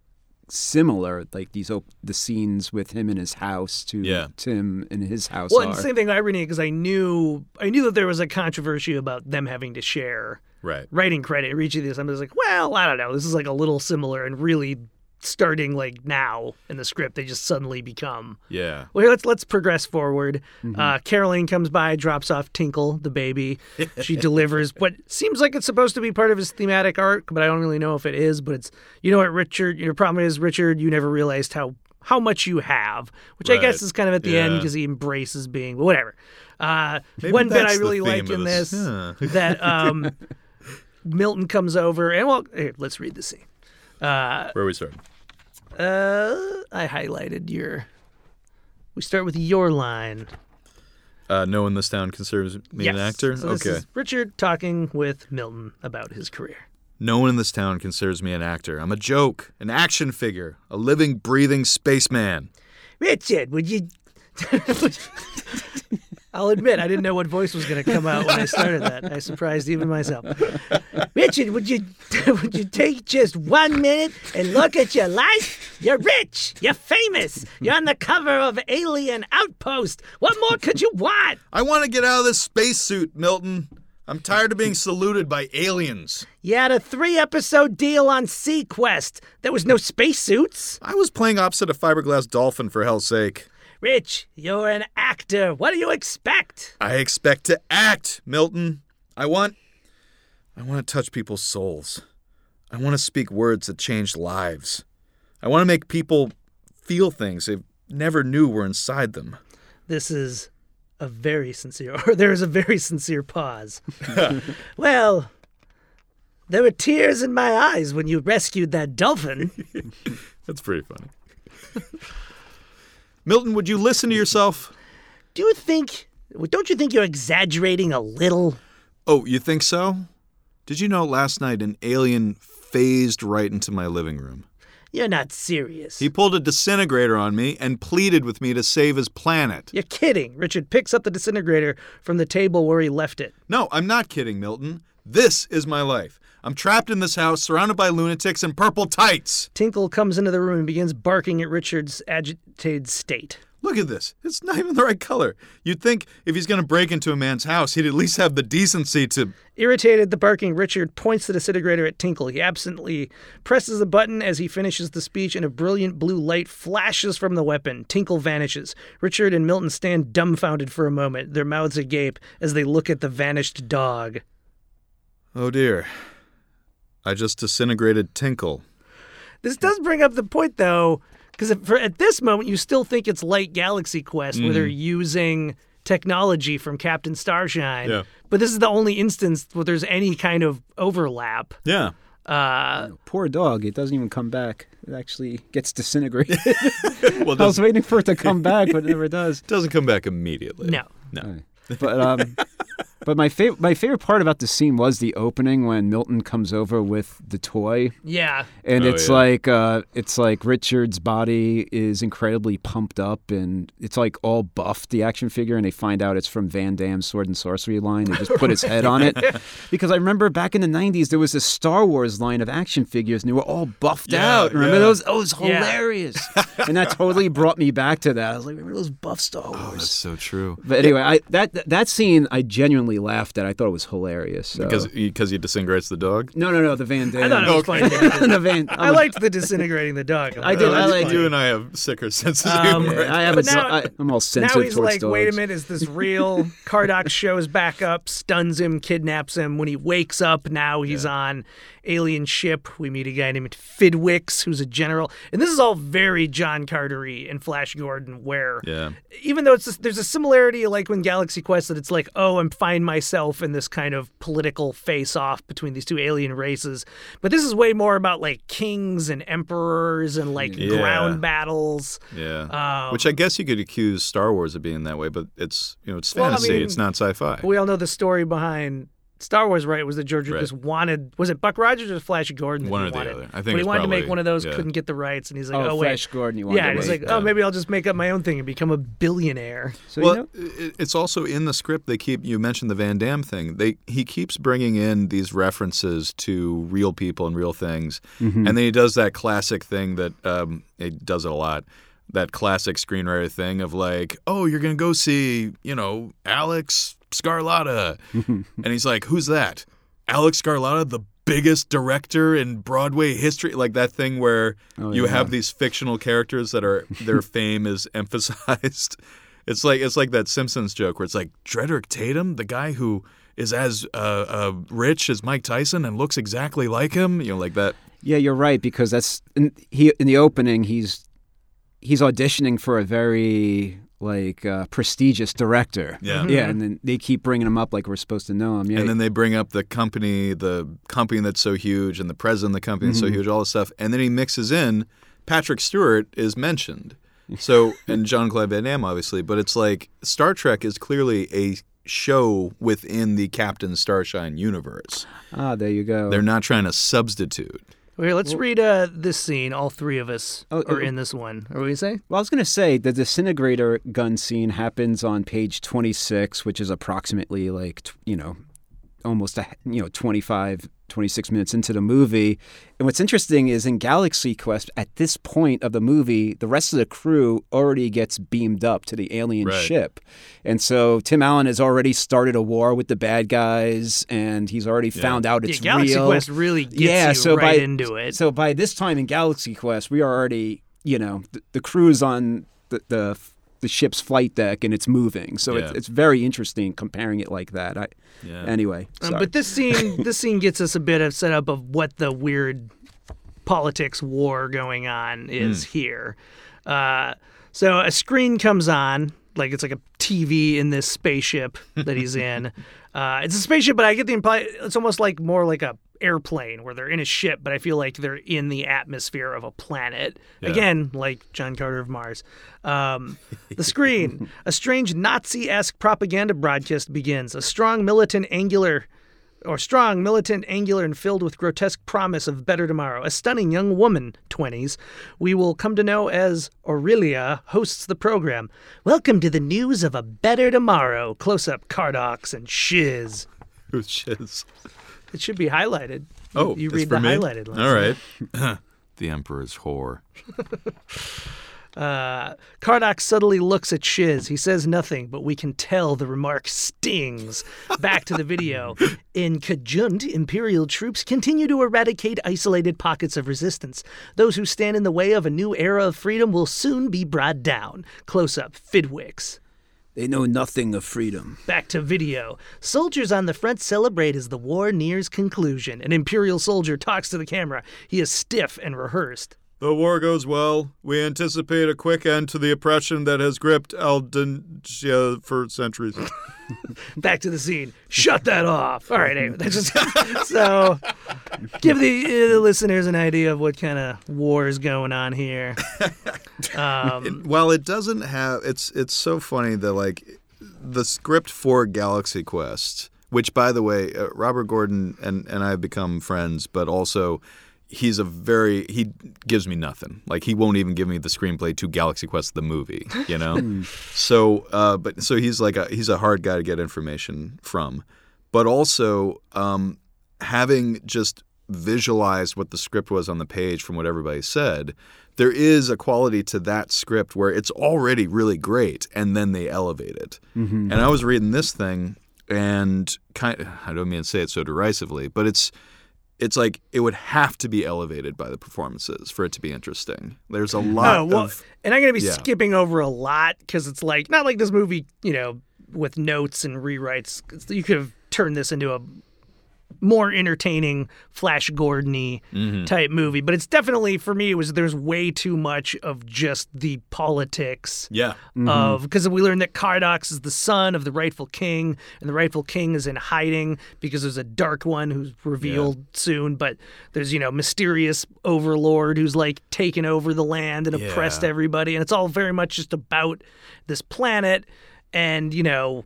similar like these op- the scenes with him in his house to Yeah. Tim in his house Well, are. and the same thing I read because I knew I knew that there was a controversy about them having to share Right. writing credit. Reaching this, I was like, well, I don't know. This is like a little similar, and really starting like now in the script, they just suddenly become. Yeah. Well, here, let's let's progress forward. Mm-hmm. Uh, Caroline comes by, drops off Tinkle, the baby. She delivers what seems like it's supposed to be part of his thematic arc, but I don't really know if it is. But it's you know what, Richard. Your problem is Richard. You never realized how how much you have, which I guess is kind of at the end because he embraces being. Whatever. Uh, Maybe one bit I that's the really like in this. this Huh. that um, Milton comes over and well, here, let's read the scene. Uh, Where we start? Uh, I highlighted your. We start with your line. Uh, no one in this town considers me an actor. So this okay. Richard talking with Milton about his career. No one in this town considers me an actor. I'm a joke, an action figure, a living, breathing spaceman. Richard, would you? I'll admit I didn't know what voice was going to come out when I started that. I surprised even myself. Richard, would you would you take just one minute and look at your life? You're rich. You're famous. You're on the cover of Alien Outpost. What more could you want? I want to get out of this spacesuit, Milton. I'm tired of being saluted by aliens. You had a three episode deal on SeaQuest. There was no spacesuits. I was playing opposite a fiberglass dolphin for hell's sake. Rich, you're an actor. What do you expect? I expect to act, Milton. I want I want to touch people's souls. I want to speak words that change lives. I want to make people feel things they never knew were inside them. This is a very sincere, or there is a very sincere pause. well, there were tears in my eyes when you rescued that dolphin. That's pretty funny. Milton, would you listen to yourself? Do you think, don't you think you're exaggerating a little? Oh, you think so? Did you know last night an alien phased right into my living room? You're not serious. He pulled a disintegrator on me and pleaded with me to save his planet. You're kidding. Richard picks up the disintegrator from the table where he left it. No, I'm not kidding, Milton. This is my life. I'm trapped in this house, surrounded by lunatics in purple tights. Tinkle comes into the room and begins barking at Richard's agitated state. Look at this. It's not even the right color. You'd think if he's going to break into a man's house, he'd at least have the decency to. Irritated, the barking Richard points the disintegrator at Tinkle. He absently presses a button as he finishes the speech, and a brilliant blue light flashes from the weapon. Tinkle vanishes. Richard and Milton stand dumbfounded for a moment, their mouths agape as they look at the vanished dog. Oh dear. I just disintegrated Tinkle. This does bring up the point, though, because at this moment you still think it's Light Galaxy Quest, where they're using technology from Captain Starshine. Yeah. But this is the only instance where there's any kind of overlap. Yeah. Uh, Poor dog. It doesn't even come back. It actually gets disintegrated. Well, I was waiting for it to come back, but it never does. doesn't come back immediately. no. No. But um, but my favorite my favorite part about the scene was the opening when Milton comes over with the toy, Yeah. and Oh, it's yeah. like uh, it's like Richard's body is incredibly pumped up, and it's like all buffed the action figure, and they find out it's from Van Damme's Sword and Sorcery line. They just put his head on it because I remember back in the '90s there was a Star Wars line of action figures, and they were all buffed Yeah, out. Remember yeah. those? Oh, it was Yeah. hilarious, and that totally brought me back to that. I was like, remember those buff Star Wars? Oh, that's so true. But anyway, I that that scene I genuinely laughed at. I thought it was hilarious. So. Because because he disintegrates the dog. no, no, no, the Van Damme. I thought it was funny. the Van. I liked the disintegrating the dog. I did, I like- you and I have sicker senses of Um, humor. I have But a, now- I, am all sensitive. now he's like, dogs. wait a minute, is this real? Kardak shows back up, stuns him, kidnaps him. When he wakes up, now he's on alien ship. We meet a guy named Fidwicks, who's a general, and this is all very John Cartery and Flash Gordon. Where yeah. even though it's there's a similarity, like when Galaxy Quest, that it's like, oh, I'm find myself in this kind of political face-off between these two alien races. But this is way more about like kings and emperors and like Yeah. ground battles. Yeah. Um, Which I guess you could accuse Star Wars of being that way, but it's you know it's Well, I fantasy. mean- it's not sci-fi. We all know the story behind Star Wars, right? Was that George Lucas wanted was it Buck Rogers or Flash Gordon? that One he or the wanted? other. I think but he it's wanted to make one of those, yeah. couldn't get the rights, and he's like, oh, oh, wait. Flash Gordon, you want Yeah, to and he's like, oh, maybe I'll just make up my own thing and become a billionaire. so, well, you know, it's also in the script. They keep you mentioned the Van Damme thing. They he keeps bringing in these references to real people and real things, Mm-hmm. and then he does that classic thing that um, he does it a lot. That classic screenwriter thing of like, oh, you're gonna go see, you know, Alex Scarlata, and he's like, who's that? Alex Scarlata, the biggest director in Broadway history. Like that thing where Oh, you yeah. have these fictional characters that are their fame is emphasized. It's like it's like that Simpsons joke where it's like Drederick Tatum, the guy who is as uh, uh, rich as Mike Tyson and looks exactly like him. You know, like that. yeah, you're right because that's in, he in the opening. He's he's auditioning for a very like uh, prestigious director. Yeah. yeah, and then they keep bringing him up like we're supposed to know him. Yeah, And then they bring up the company, the company that's so huge, and the president of the company that's so huge, all this stuff. And then he mixes in Patrick Stewart is mentioned. So and Jean Claude Van Damme, obviously, but it's like Star Trek is clearly a show within the Captain Starshine universe. ah, there you go. They're not trying to substitute. Okay, let's read uh, this scene. All three of us Oh, are oh. in this one. What do say? Well, I was going to say the disintegrator gun scene happens on page 26, which is approximately like, you know, almost, a, you know, 25, 26 minutes into the movie. And what's interesting is in Galaxy Quest, at this point of the movie, the rest of the crew already gets beamed up to the alien Right. ship. And so Tim Allen has already started a war with the bad guys, and he's already found out it's yeah, Galaxy real. Quest really gets yeah, you so right by, into it. So by this time in Galaxy Quest, we are already, you know, the, the crew's on the, the the ship's flight deck and it's moving. So it's, Yeah. it's very interesting comparing it like that. I, Yeah. Anyway, Um, but this scene, this scene gets us a bit of setup of what the weird politics war going on is here. Uh, so a screen comes on, like it's like a TV in this spaceship that he's in. Uh, it's a spaceship, but I get the imply it's almost like more like a airplane where they're in a ship, but I feel like they're in the atmosphere of a planet. Yeah. Again, like John Carter of Mars. Um, the screen, a strange Nazi-esque propaganda broadcast begins. A strong militant angular or strong, militant, angular, and filled with grotesque promise of better tomorrow. A stunning young woman, 20s, we will come to know as Aurelia, hosts the program. Welcome to the news of a better tomorrow. Close up Cardox and Shiz. Who's shiz? It should be highlighted. You- Oh, you it's read the me? highlighted lines. All right. the Emperor's whore. Uh, Kardak subtly looks at Shiz. He says nothing, but we can tell the remark stings. Back to the video. In Kajunt, Imperial troops continue to eradicate isolated pockets of resistance. Those who stand in the way of a new era of freedom will soon be brought down. Close up, Fidwicks. They know nothing of freedom. Back to video. Soldiers on the front celebrate as the war nears conclusion. An Imperial soldier talks to the camera. He is stiff and rehearsed. The war goes well. We anticipate a quick end to the oppression that has gripped Aldensia for centuries. back to the scene. Shut that off. All right, anyway, that's just so give the, uh, the listeners an idea of what kind of war is going on here. Um, Well, it doesn't have. It's it's so funny that like the script for Galaxy Quest, which by the way, uh, Robert Gordon and and I have become friends, but also he's a very he gives me nothing. Like he won't even give me the screenplay to Galaxy Quest the movie. You know. so, uh, but so he's like a he's a hard guy to get information from, but also um, having just visualized what the script was on the page from what everybody said, there is a quality to that script where it's already really great and then they elevate it. And I was reading this thing and kind I don't mean to say it so derisively, but it's it's like it would have to be elevated by the performances for it to be interesting. There's a lot oh, well, of and I'm going to be yeah. skipping over a lot because it's like not like this movie, you know, with notes and rewrites. You could have turned this into a more entertaining Flash Gordon-y Mm-hmm. type movie, but it's definitely for me. It was there's way too much of just the politics yeah. of because we learned that Cardox is the son of the rightful king, and the rightful king is in hiding because there's a dark one who's revealed soon. But there's you know mysterious overlord who's like taken over the land and oppressed everybody, and it's all very much just about this planet, and you know.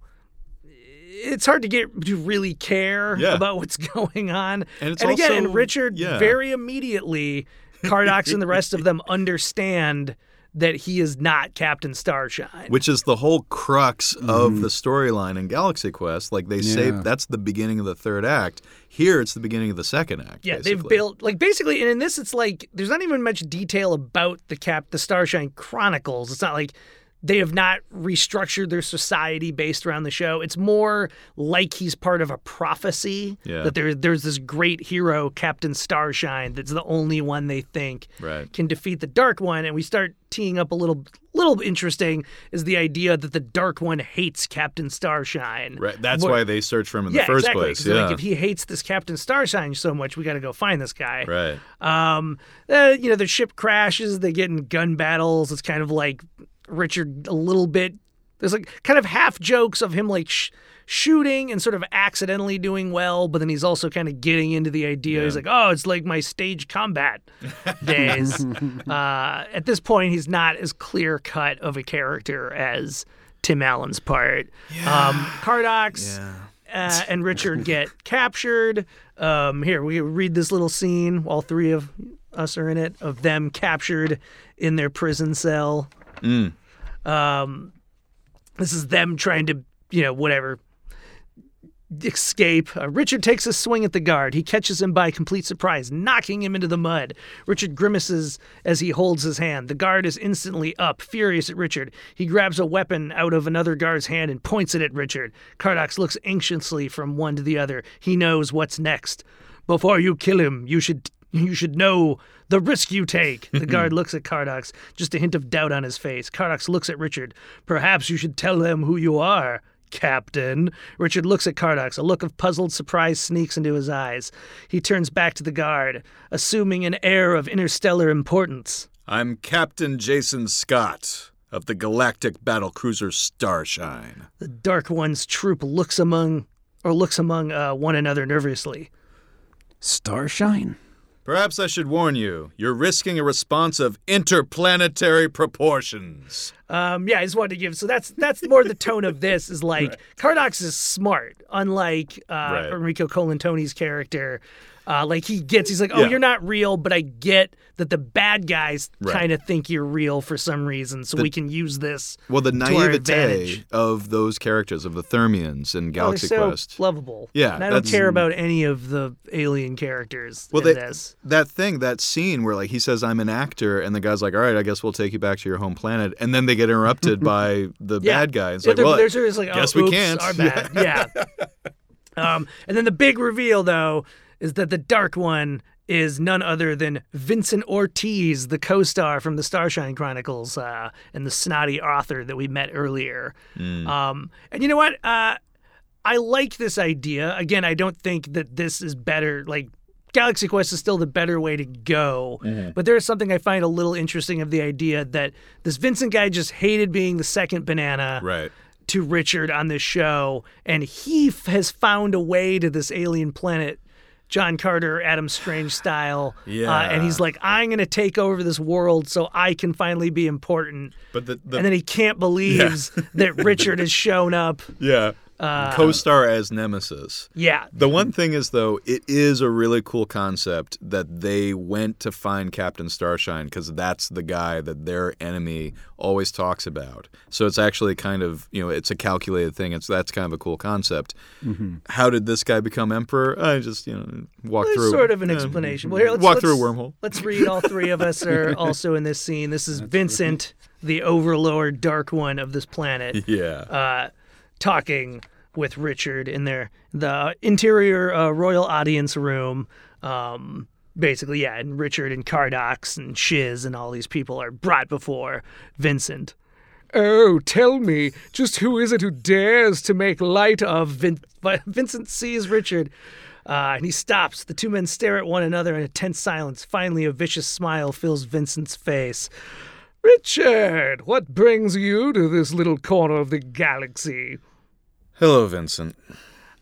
It's hard to get to really care Yeah. about what's going on. And it's again, and Richard yeah. very immediately, Cardox and the rest of them understand that he is not Captain Starshine. Which is the whole crux of mm-hmm. the storyline in Galaxy Quest. Like they say, that's the beginning of the third act. Here, it's the beginning of the second act. yeah, they've built like basically, and in this, it's like there's not even much detail about the Cap, the Starshine Chronicles. It's not like they have not restructured their society based around the show. It's more like he's part of a prophecy Yeah. that there, there's this great hero, Captain Starshine, that's the only one they think Right. can defeat the Dark One. And we start teeing up a little, little interesting is the idea that the Dark One hates Captain Starshine. Right. That's What- why they search for him in yeah, the first exactly. place. Yeah. Like if he hates this Captain Starshine so much, we got to go find this guy. right. Um, uh, you know, the ship crashes. They get in gun battles. It's kind of like Richard a little bit. There's like kind of half jokes of him like sh- shooting and sort of accidentally doing well, but then he's also kind of getting into the idea. He's like, oh, it's like my stage combat days. uh, at this point, he's not as clear cut of a character as Tim Allen's part. Um, Cardox uh, and Richard get captured. Um, here, we read this little scene. All three of us are in it, of them captured in their prison cell. Um, this is them trying to, you know, whatever, escape. Uh, Richard takes a swing at the guard. He catches him by complete surprise, knocking him into the mud. Richard grimaces as he holds his hand. The guard is instantly up, furious at Richard. He grabs a weapon out of another guard's hand and points it at Richard. Cardox looks anxiously from one to the other. He knows what's next. Before you kill him, you should you should know the risk you take. The guard looks at Cardox, just a hint of doubt on his face. Cardox looks at Richard. Perhaps you should tell them who you are. Captain. Richard looks at Cardox. A look of puzzled surprise sneaks into his eyes. He turns back to the guard, assuming an air of interstellar importance. I'm Captain Jason Scott of the Galactic Battlecruiser Starshine. The Dark One's troop looks among, or looks among uh, one another nervously. Starshine? Perhaps I should warn you. You're risking a response of interplanetary proportions. Um, yeah, I just wanted to give. So that's that's more the tone of this. Is like Cardox is smart, unlike uh, Right. Enrico Colantoni's character. Uh, like he gets, he's like, oh, Yeah. you're not real, but I get that the bad guys Right. kind of think you're real for some reason, so we can use this. Well, the naivete of those characters, of the Thermians in Oh, Galaxy so Quest. lovable. Yeah, and I don't care about any of the alien characters Well, in they, this. that thing, that scene where like he says, "I'm an actor," and the guy's like, "All right, I guess we'll take you back to your home planet," and then they get interrupted by the Yeah. bad guy. It's Yeah, like, well, they're sort like, guess oh, we oops, can't. Our bad. Yeah. um, and then the big reveal, though, is that the dark one is none other than Vincent Ortiz, the co-star from the Starshine Chronicles uh, and the snotty author that we met earlier. Hmm. Um, and you know what? Uh, I like this idea. Again, I don't think that this is better. Like Galaxy Quest is still the better way to go. But there is something I find a little interesting of the idea that this Vincent guy just hated being the second banana right. to Richard on this show, and he f- has found a way to this alien planet. John Carter, Adam Strange style. Uh, and he's like, I'm going to take over this world so I can finally be important. But the, the and then he can't believes that Richard has shown up. yeah, Uh, co-star as Nemesis. Yeah. The one thing is, though, it is a really cool concept that they went to find Captain Starshine because that's the guy that their enemy always talks about. So it's actually kind of, you know, it's a calculated thing. It's that's kind of a cool concept. How did this guy become emperor? I just, you know, walk There's through. sort of an yeah, explanation. Well, here, let's, walk let's, through a wormhole. Let's read. All three of us are also in this scene. This is Vincent, the Overlord, Dark One of this planet, Yeah. uh, talking with Richard in their the interior uh, royal audience room. Um, basically, yeah, and Richard and Cardox and Shiz and all these people are brought before Vincent. Oh, tell me, just who is it who dares to make light of Vin- Vincent sees Richard, uh, and he stops. The two men stare at one another in a tense silence. Finally, a vicious smile fills Vincent's face. Richard, what brings you to this little corner of the galaxy? Hello, Vincent.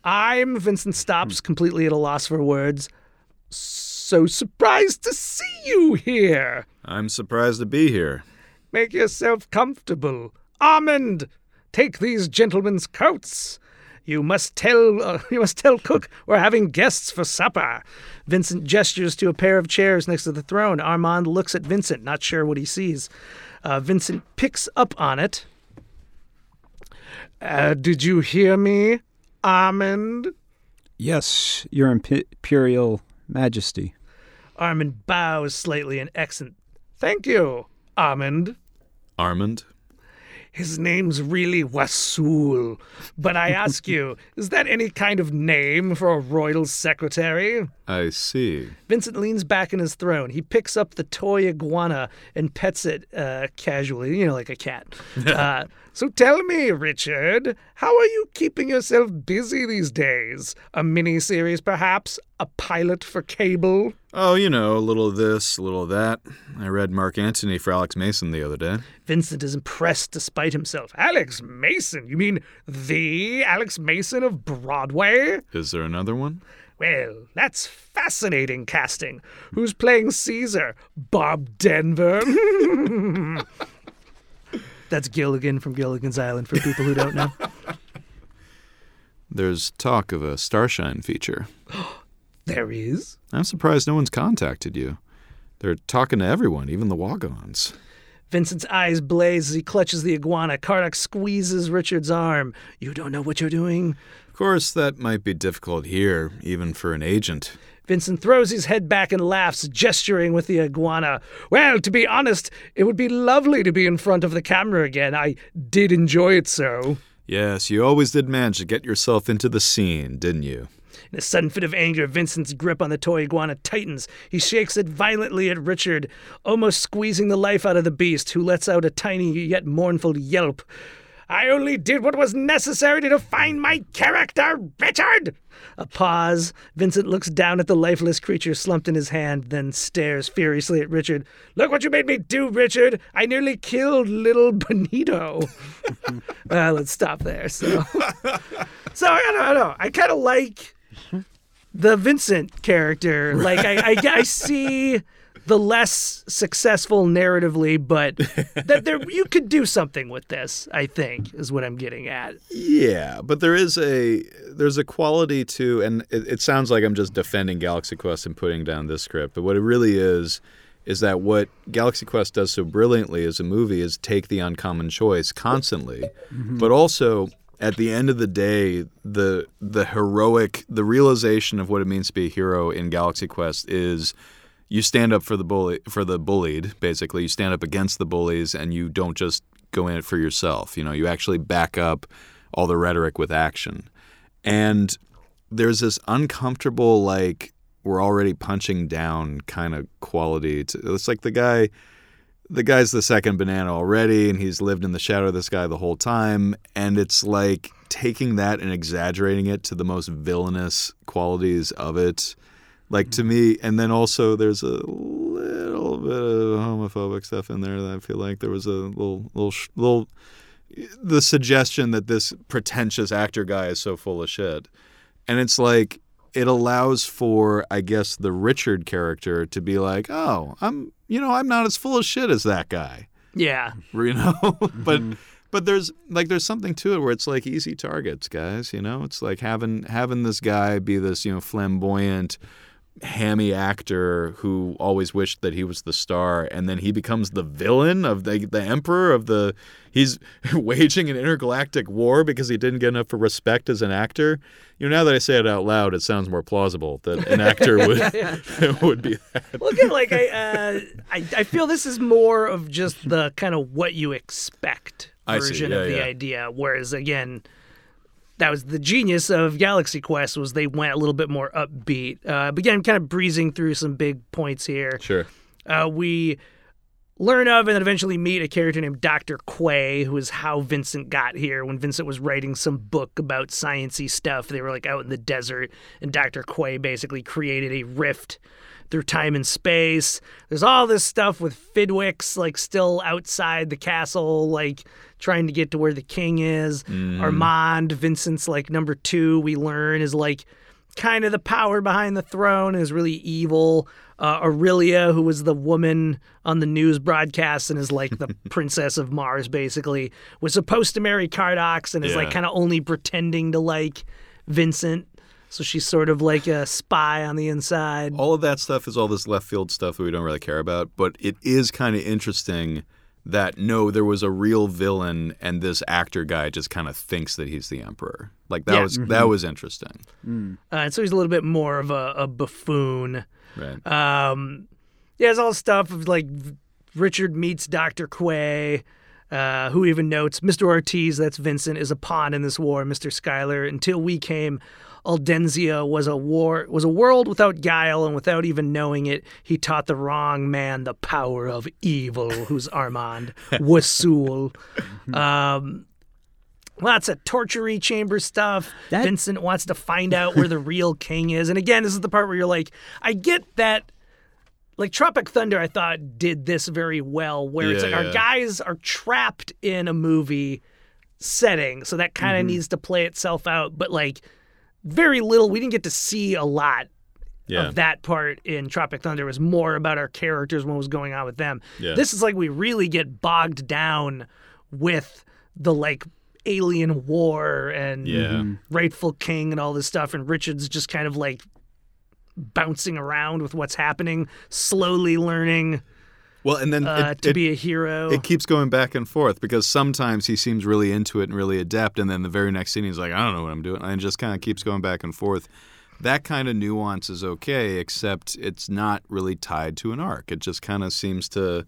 I'm Vincent stops, completely at a loss for words. So surprised to see you here. I'm surprised to be here. Make yourself comfortable. Armand, take these gentlemen's coats. You must tell uh, you must tell cook we're having guests for supper. Vincent gestures to a pair of chairs next to the throne. Armand looks at Vincent, not sure what he sees. Uh, Vincent picks up on it. Uh, did you hear me, Armand? Yes, Your Imperial Majesty. Armand bows slightly in accent. Thank you, Armand. Armand? His name's really Wasul. But I ask you, is that any kind of name for a royal secretary? I see. Vincent leans back in his throne. He picks up the toy iguana and pets it uh, casually, you know, like a cat. uh, so tell me, Richard, how are you keeping yourself busy these days? A mini series, perhaps? A pilot for cable? Oh, you know, a little of this, a little of that. I read Mark Antony for Alex Mason the other day. Vincent is impressed despite himself. Alex Mason? You mean the Alex Mason of Broadway? Is there another one? Well, that's fascinating casting. Who's playing Caesar? Bob Denver. that's Gilligan from Gilligan's Island for people who don't know. There's talk of a Starshine feature. There is. I'm surprised no one's contacted you. They're talking to everyone, even the Wagons. Vincent's eyes blaze as he clutches the iguana. Karnak squeezes Richard's arm. You don't know what you're doing? Of course, that might be difficult here, even for an agent. Vincent throws his head back and laughs, gesturing with the iguana. Well, to be honest, it would be lovely to be in front of the camera again. I did enjoy it so. Yes, you always did manage to get yourself into the scene, didn't you? In a sudden fit of anger, Vincent's grip on the toy iguana tightens. He shakes it violently at Richard, almost squeezing the life out of the beast, who lets out a tiny yet mournful yelp. I only did what was necessary to define my character, Richard! A pause. Vincent looks down at the lifeless creature slumped in his hand, then stares furiously at Richard. Look what you made me do, Richard! I nearly killed little Benito. let's stop there. So, so I don't know. I kind of like the Vincent character. Like I, I, I see the less successful narratively, but that there you could do something with this. I think is what I'm getting at. Yeah, but there is a there's a quality to, and it, it sounds like I'm just defending Galaxy Quest and putting down this script, but what it really is is that what Galaxy Quest does so brilliantly as a movie is take the uncommon choice constantly, mm-hmm. but also at the end of the day, the the heroic, the realization of what it means to be a hero in Galaxy Quest is you stand up for the bully for the bullied basically. You stand up against the bullies and you don't just go in it for yourself. You know you actually back up all the rhetoric with action. And there's this uncomfortable like we're already punching down kind of quality to it's like the guy the guy's the second banana already and he's lived in the shadow of this guy the whole time and it's like taking that and exaggerating it to the most villainous qualities of it. Like to mm-hmm. me and then also there's a little bit of homophobic stuff in there that i feel like there was a little little little the suggestion that this pretentious actor guy is so full of shit. And it's like it allows for i guess the richard character to be like oh i'm you know i'm not as full of shit as that guy. Yeah, you know? But mm-hmm. but there's like there's something to it where it's like easy targets guys you know? It's like having having this guy be this you know flamboyant hammy actor who always wished that he was the star and then he becomes the villain of the the emperor of the he's waging an intergalactic war because he didn't get enough respect as an actor you know now that i say it out loud it sounds more plausible that an actor would would be that Well, again, like I, uh, I, I feel this is more of just the kind of what you expect I see, version yeah, of the yeah. idea. Whereas again, that was the genius of Galaxy Quest was they went a little bit more upbeat. Uh, but again, kind of breezing through some big points here. sure Uh, we learn of and then eventually meet a character named Dr. Quay, who is how Vincent got here. When Vincent was writing some book about sciency stuff, they were like out in the desert, and Dr. Quay basically created a rift through time and space. There's all this stuff with Fidwix, like still outside the castle, like trying to get to where the king is. Armand, Vincent's like number two, we learn is like kind of the power behind the throne is really evil. Uh, Aurelia, who was the woman on the news broadcast and is like the princess of Mars, basically, was supposed to marry Cardox and is like kind of only pretending to like Vincent. So she's sort of like a spy on the inside. all of that stuff is all this left field stuff that we don't really care about, but it is kind of interesting that no, there was a real villain and this actor guy just kind of thinks that he's the emperor. Like that Yeah. was that was interesting. Uh, and so he's a little bit more of a, a buffoon. Right. Um, yeah, it's all stuff of like Richard meets Dr. Quay, uh, who even notes Mr. Ortiz, that's Vincent, is a pawn in this war, Mr. Schuyler. Until we came, Aldenzia was a war was a world without guile, and without even knowing it, he taught the wrong man the power of evil, who's Armand Wasul. Um, Lots of tortury chamber stuff. That- Vincent wants to find out where the real king is. And again, this is the part where you're like, I get that. Like Tropic Thunder, I thought did this very well, where it's Yeah, like our guys are trapped in a movie setting, so that kind of Mm-hmm. needs to play itself out. But like, very little. We didn't get to see a lot Yeah. of that part in Tropic Thunder. It was more about our characters, what was going on with them. Yeah. This is like we really get bogged down with the like alien war and Yeah. Mm-hmm. rightful king and all this stuff, and Richard's just kind of like bouncing around with what's happening, slowly learning Well, and then uh, it, to it- be a hero. it keeps going back and forth because sometimes he seems really into it and really adept, and then the very next scene he's like, I don't know what I'm doing, and it just kind of keeps going back and forth. That kind of nuance is okay, except it's not really tied to an arc. It just kind of seems to,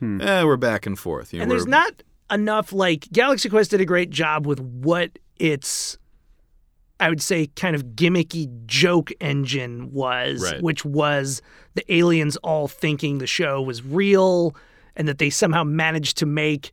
eh, we're back and forth. You know, and there's not enough like Galaxy Quest did a great job with what its I would say kind of gimmicky joke engine was, Right. which was the aliens all thinking the show was real and that they somehow managed to make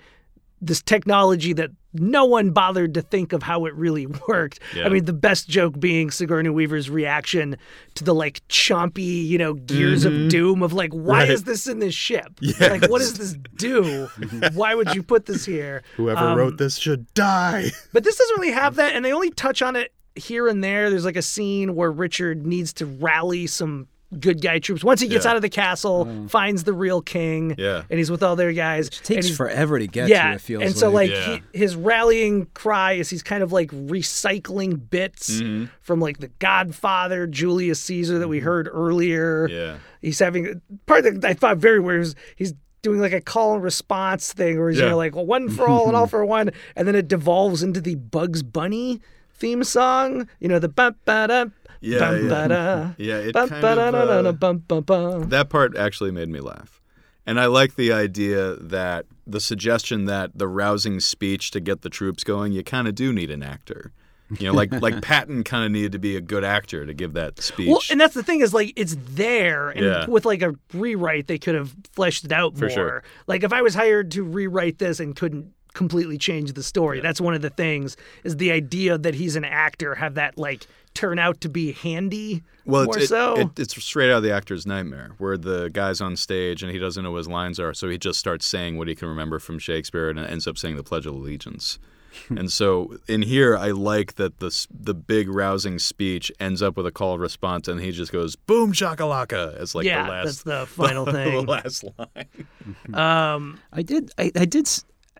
this technology that no one bothered to think of how it really worked. Yeah. I mean, the best joke being Sigourney Weaver's reaction to the like chompy, you know, gears of doom of like, why Right. is this in this ship? Like, what does this do? why would you put this here? whoever Um, wrote this should die. But this doesn't really have that, and they only touch on it here and there, there's like a scene where Richard needs to rally some good guy troops. Once he gets Yeah. out of the castle, finds the real king, Yeah. and he's with all their guys. It takes forever to get yeah, to. It feels and so like Yeah. he, his rallying cry is he's kind of like recycling bits Mm-hmm. from like the Godfather, Julius Caesar that we heard earlier. Mm-hmm. Yeah. He's having part that I thought very weird was he's doing like a call and response thing where he's you know like well, one for all and all for one, and then it devolves into the Bugs Bunny theme song. You know the bum ba da Yeah, bum yeah. ba da Yeah, it bum kind ba of, uh, bum bum bum. That part actually made me laugh. And I like the idea that the suggestion that the rousing speech to get the troops going, you kind of do need an actor. You know, like like Patton kind of needed to be a good actor to give that speech. Well, and that's the thing is like it's there, and Yeah. with like a rewrite, they could have fleshed it out For more. sure. Like if I was hired to rewrite this and couldn't completely change the story, that's one of the things is the idea that he's an actor have that like turn out to be handy well, more it's, it- so. it, it's straight out of the actor's nightmare, where the guy's on stage and he doesn't know what his lines are, so he just starts saying what he can remember from Shakespeare and ends up saying the Pledge of Allegiance. and so in here, I like that the the big rousing speech ends up with a call and response, and he just goes "boom shakalaka" as like yeah, the last that's the final thing, the last line. um, I did. I, I did.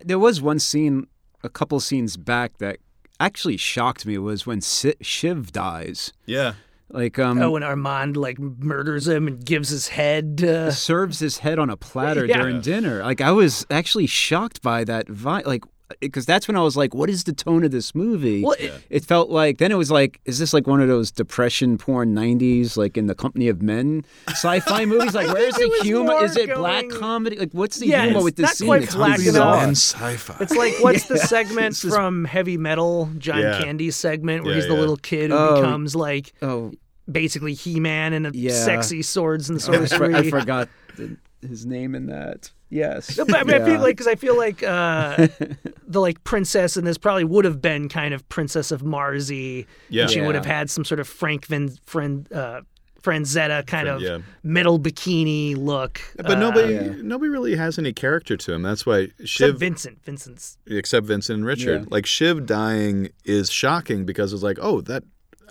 S- There was one scene, a couple scenes back that actually shocked me. Was when Si- Shiv dies. Yeah. Like um, oh, and Armand like murders him and gives his head. Uh, serves his head on a platter Yeah. during dinner. Like I was actually shocked by that. Vi- like because that's when I was like, what is the tone of this movie? well, it- It felt like then it was like, is this like one of those depression porn '90s, like in the company of men sci-fi movies? Like, where's the humor? Is it black going- comedy? Like, what's the Yeah, humor with this not scene? quite It's black bizarre. enough. sci-fi. It's like what's the Yeah. segment just- from Heavy Metal, John Yeah. Candy's segment, where Yeah, he's the little kid who Oh. becomes like Oh, basically He-Man and a Yeah. sexy swords and oh, I, for- sorcery. I forgot the, his name in that. Yes, but I, mean, I feel like because I feel like uh, the like princess in this probably would have been kind of Princess of Marzi. Yeah. and she would have had some sort of Frank Vin, friend, uh, Frazetta kind of yeah. middle bikini look. But uh, nobody, Yeah. nobody really has any character to him. That's why except Shiv, Vincent. Vincent's except Vincent and Richard, Yeah. like Shiv dying is shocking because it's like, oh, that.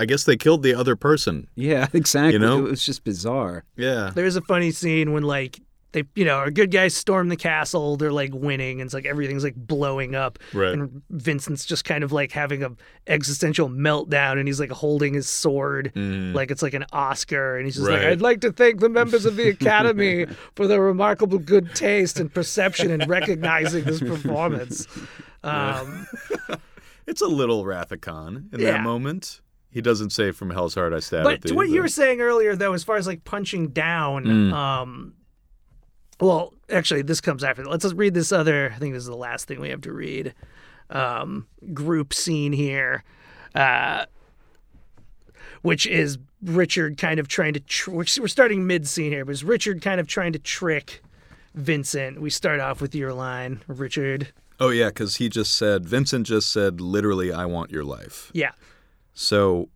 I guess they killed the other person. yeah, exactly. You know? it was just bizarre. Yeah. There's a funny scene when like they, you know, our good guys storm the castle. They're like winning, and it's like everything's like blowing up. Right. And Vincent's just kind of like having a existential meltdown, and he's like holding his sword, like it's like an Oscar, and he's just like, Mm. "I'd like to thank the members of the Academy for their remarkable good taste and perception in recognizing this performance." Um, It's a little Khan in Yeah. that moment. He doesn't say from Hell's Heart I stab but to what you were saying earlier, though, as far as like punching down, Mm. um, well, actually, this comes after. Let's just read this other. I think this is the last thing we have to read. Um, group scene here, uh, which is Richard kind of trying to. Tr- we're we're starting mid scene here, but it's Richard kind of trying to trick Vincent. We start off with your line, Richard. Oh yeah, because he just said Vincent just said literally, "I want your life." Yeah. So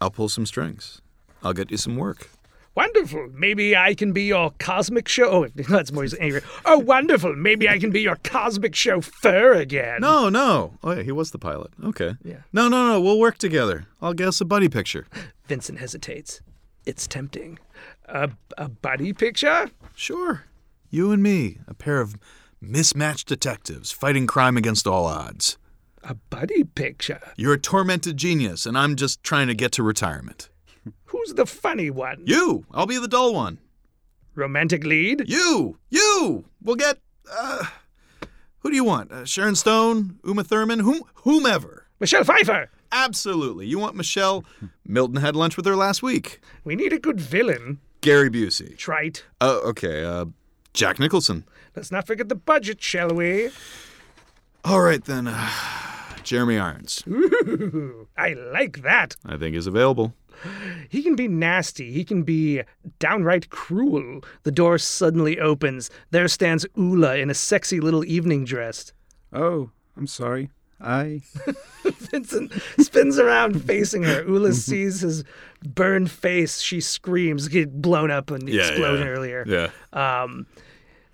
I'll pull some strings. I'll get you some work. Wonderful. Maybe I can be your cosmic show. Oh, that's more angry. Oh, wonderful. Maybe I can be your cosmic chauffeur again. No, no. Oh yeah, he was the pilot. Okay. Yeah. No, no, no. We'll work together. I'll get us a buddy picture. Vincent hesitates. It's tempting. A, a buddy picture? Sure. You and me, a pair of mismatched detectives fighting crime against all odds. A buddy picture? You're a tormented genius, and I'm just trying to get to retirement. Who's the funny one? You! I'll be the dull one. Romantic lead? You! You! We'll get. Uh, who do you want? Uh, Sharon Stone? Uma Thurman? Whom, whomever. Michelle Pfeiffer. Absolutely. You want Michelle? Milton had lunch with her last week. We need a good villain. Gary Busey. Trite. Oh, okay. Uh, Jack Nicholson. Let's not forget the budget, shall we? All right, then. Uh, Jeremy Irons. Ooh, I like that. I think is available. He can be nasty. He can be downright cruel. The door suddenly opens. There stands Ula in a sexy little evening dress. Oh, I'm sorry. I Vincent spins around facing her. Ula sees his burned face. She screams, get blown up in the explosion earlier. Yeah. Um,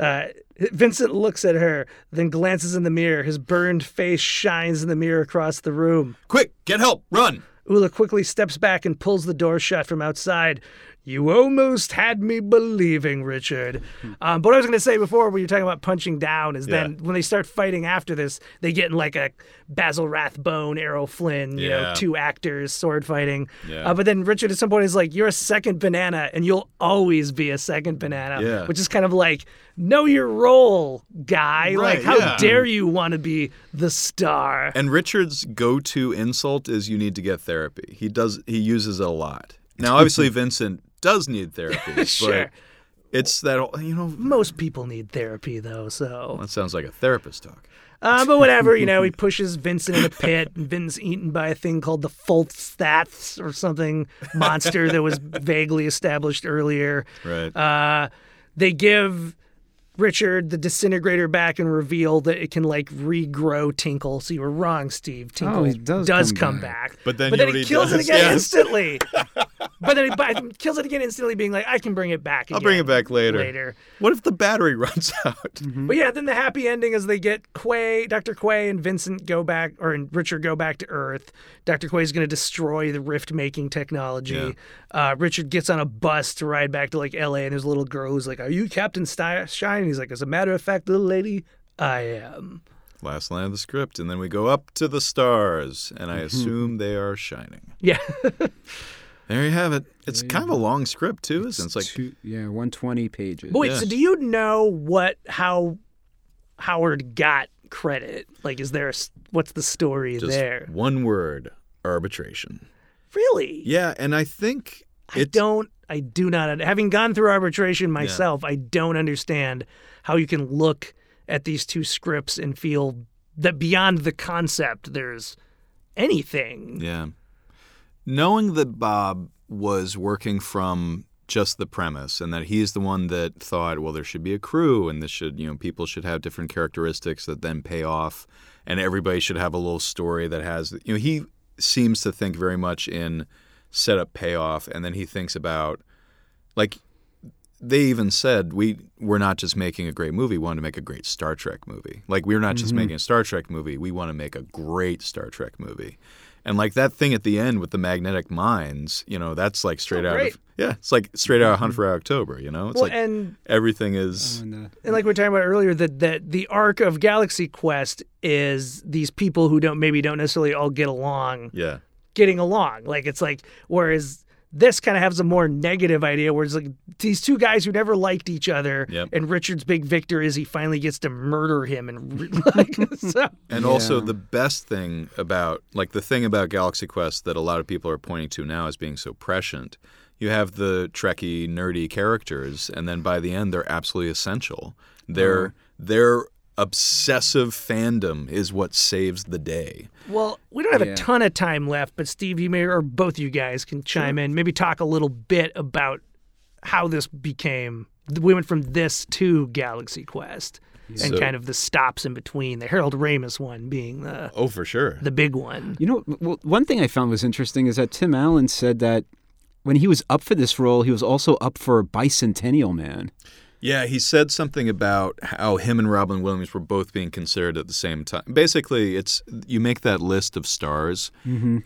Uh, Vincent looks at her, then glances in the mirror. His burned face shines in the mirror across the room. Quick, get help, run! Ula quickly steps back and pulls the door shut from outside. You almost had me believing, Richard. Um, but what I was going to say before, when you're talking about punching down, is then when they start fighting after this, they get in like a Basil Rathbone, Errol Flynn, you know, two actors sword fighting. Yeah. Uh, but then Richard at some point is like, "You're a second banana, and you'll always be a second banana," Yeah. which is kind of like, "Know your role, guy. like, how yeah. dare you want to be the star?" And Richard's go-to insult is you need to get therapy. He does he uses it a lot. Now obviously Vincent does need therapy, Sure. but it's that whole- you know Most people need therapy, though, so. that sounds like a therapist talk. Uh, but whatever, you know, he pushes Vincent in a pit, and Vin's eaten by a thing called the Folstats or something monster that was vaguely established earlier. Right. Uh, they give Richard the disintegrator back and reveal that it can like regrow Tinkle. So you were wrong, Steve. Tinkle Oh, he does come, come back. But then but you then know he what he kills it again Yes. instantly. but then he but kills it again instantly, being like, "I can bring it back." I'll bring it back later. Later. What if the battery runs out? But yeah, then the happy ending is they get Quay, Dr. Quay, and Vincent go back, or and Richard go back to Earth. Dr. Quay is going to destroy the rift making technology. Uh, Richard gets on a bus to ride back to like LA, and there's a little girl who's like, Are you Captain Sti- Shine? And he's like, As a matter of fact, little lady, I am. Last line of the script, and then we go up to the stars, and I mm-hmm. assume they are shining. Yeah. There you have it. It's kind of a long script too, isn't it? It's like Two, yeah, 120 pages. but wait, Yes. so do you know what, how Howard got credit? Like, is there, a s what's the story just there? one word: arbitration. Really? Yeah, and I think I it's don't. I do not. Having gone through arbitration myself, I don't understand how you can look at these two scripts and feel that beyond the concept, there's anything. Yeah. Knowing that Bob was working from just the premise and that he's the one that thought, well, there should be a crew and this should, you know, people should have different characteristics that then pay off and everybody should have a little story that has, you know, he seems to think very much in setup payoff and then he thinks about like they even said we we're not just making a great movie, we want to make a great Star Trek movie. Like we're not just making a Star Trek movie, we want to make a great Star Trek movie. And like that thing at the end with the magnetic mines, you know, that's like straight Oh, out of yeah, it's like straight out of Hunt for October, you know? It's Well, like and everything is And, uh, and like we were talking about earlier, that that the arc of Galaxy Quest is these people who don't maybe don't necessarily all get along, yeah. Getting along. Like it's like whereas. This kind of has a more negative idea where it's like these two guys who never liked each other, Yep. and Richard's big victor is he finally gets to murder him, and re- like so. And also the best thing about like the thing about Galaxy Quest that a lot of people are pointing to now as being so prescient. You have the Trekkie nerdy characters, and then by the end they're absolutely essential. Their uh-huh. their obsessive fandom is what saves the day. Well, we don't have a ton of time left, but Steve, you may or both you guys can chime in, maybe talk a little bit about how this became. We went from this to Galaxy Quest, and So- kind of the stops in between. The Harold Ramis one being the Oh, for sure. the big one. You know, well, one thing I found was interesting is that Tim Allen said that when he was up for this role, he was also up for Bicentennial Man. Yeah, he said something about how him and Robin Williams were both being considered at the same time. Basically, it's you make that list of stars,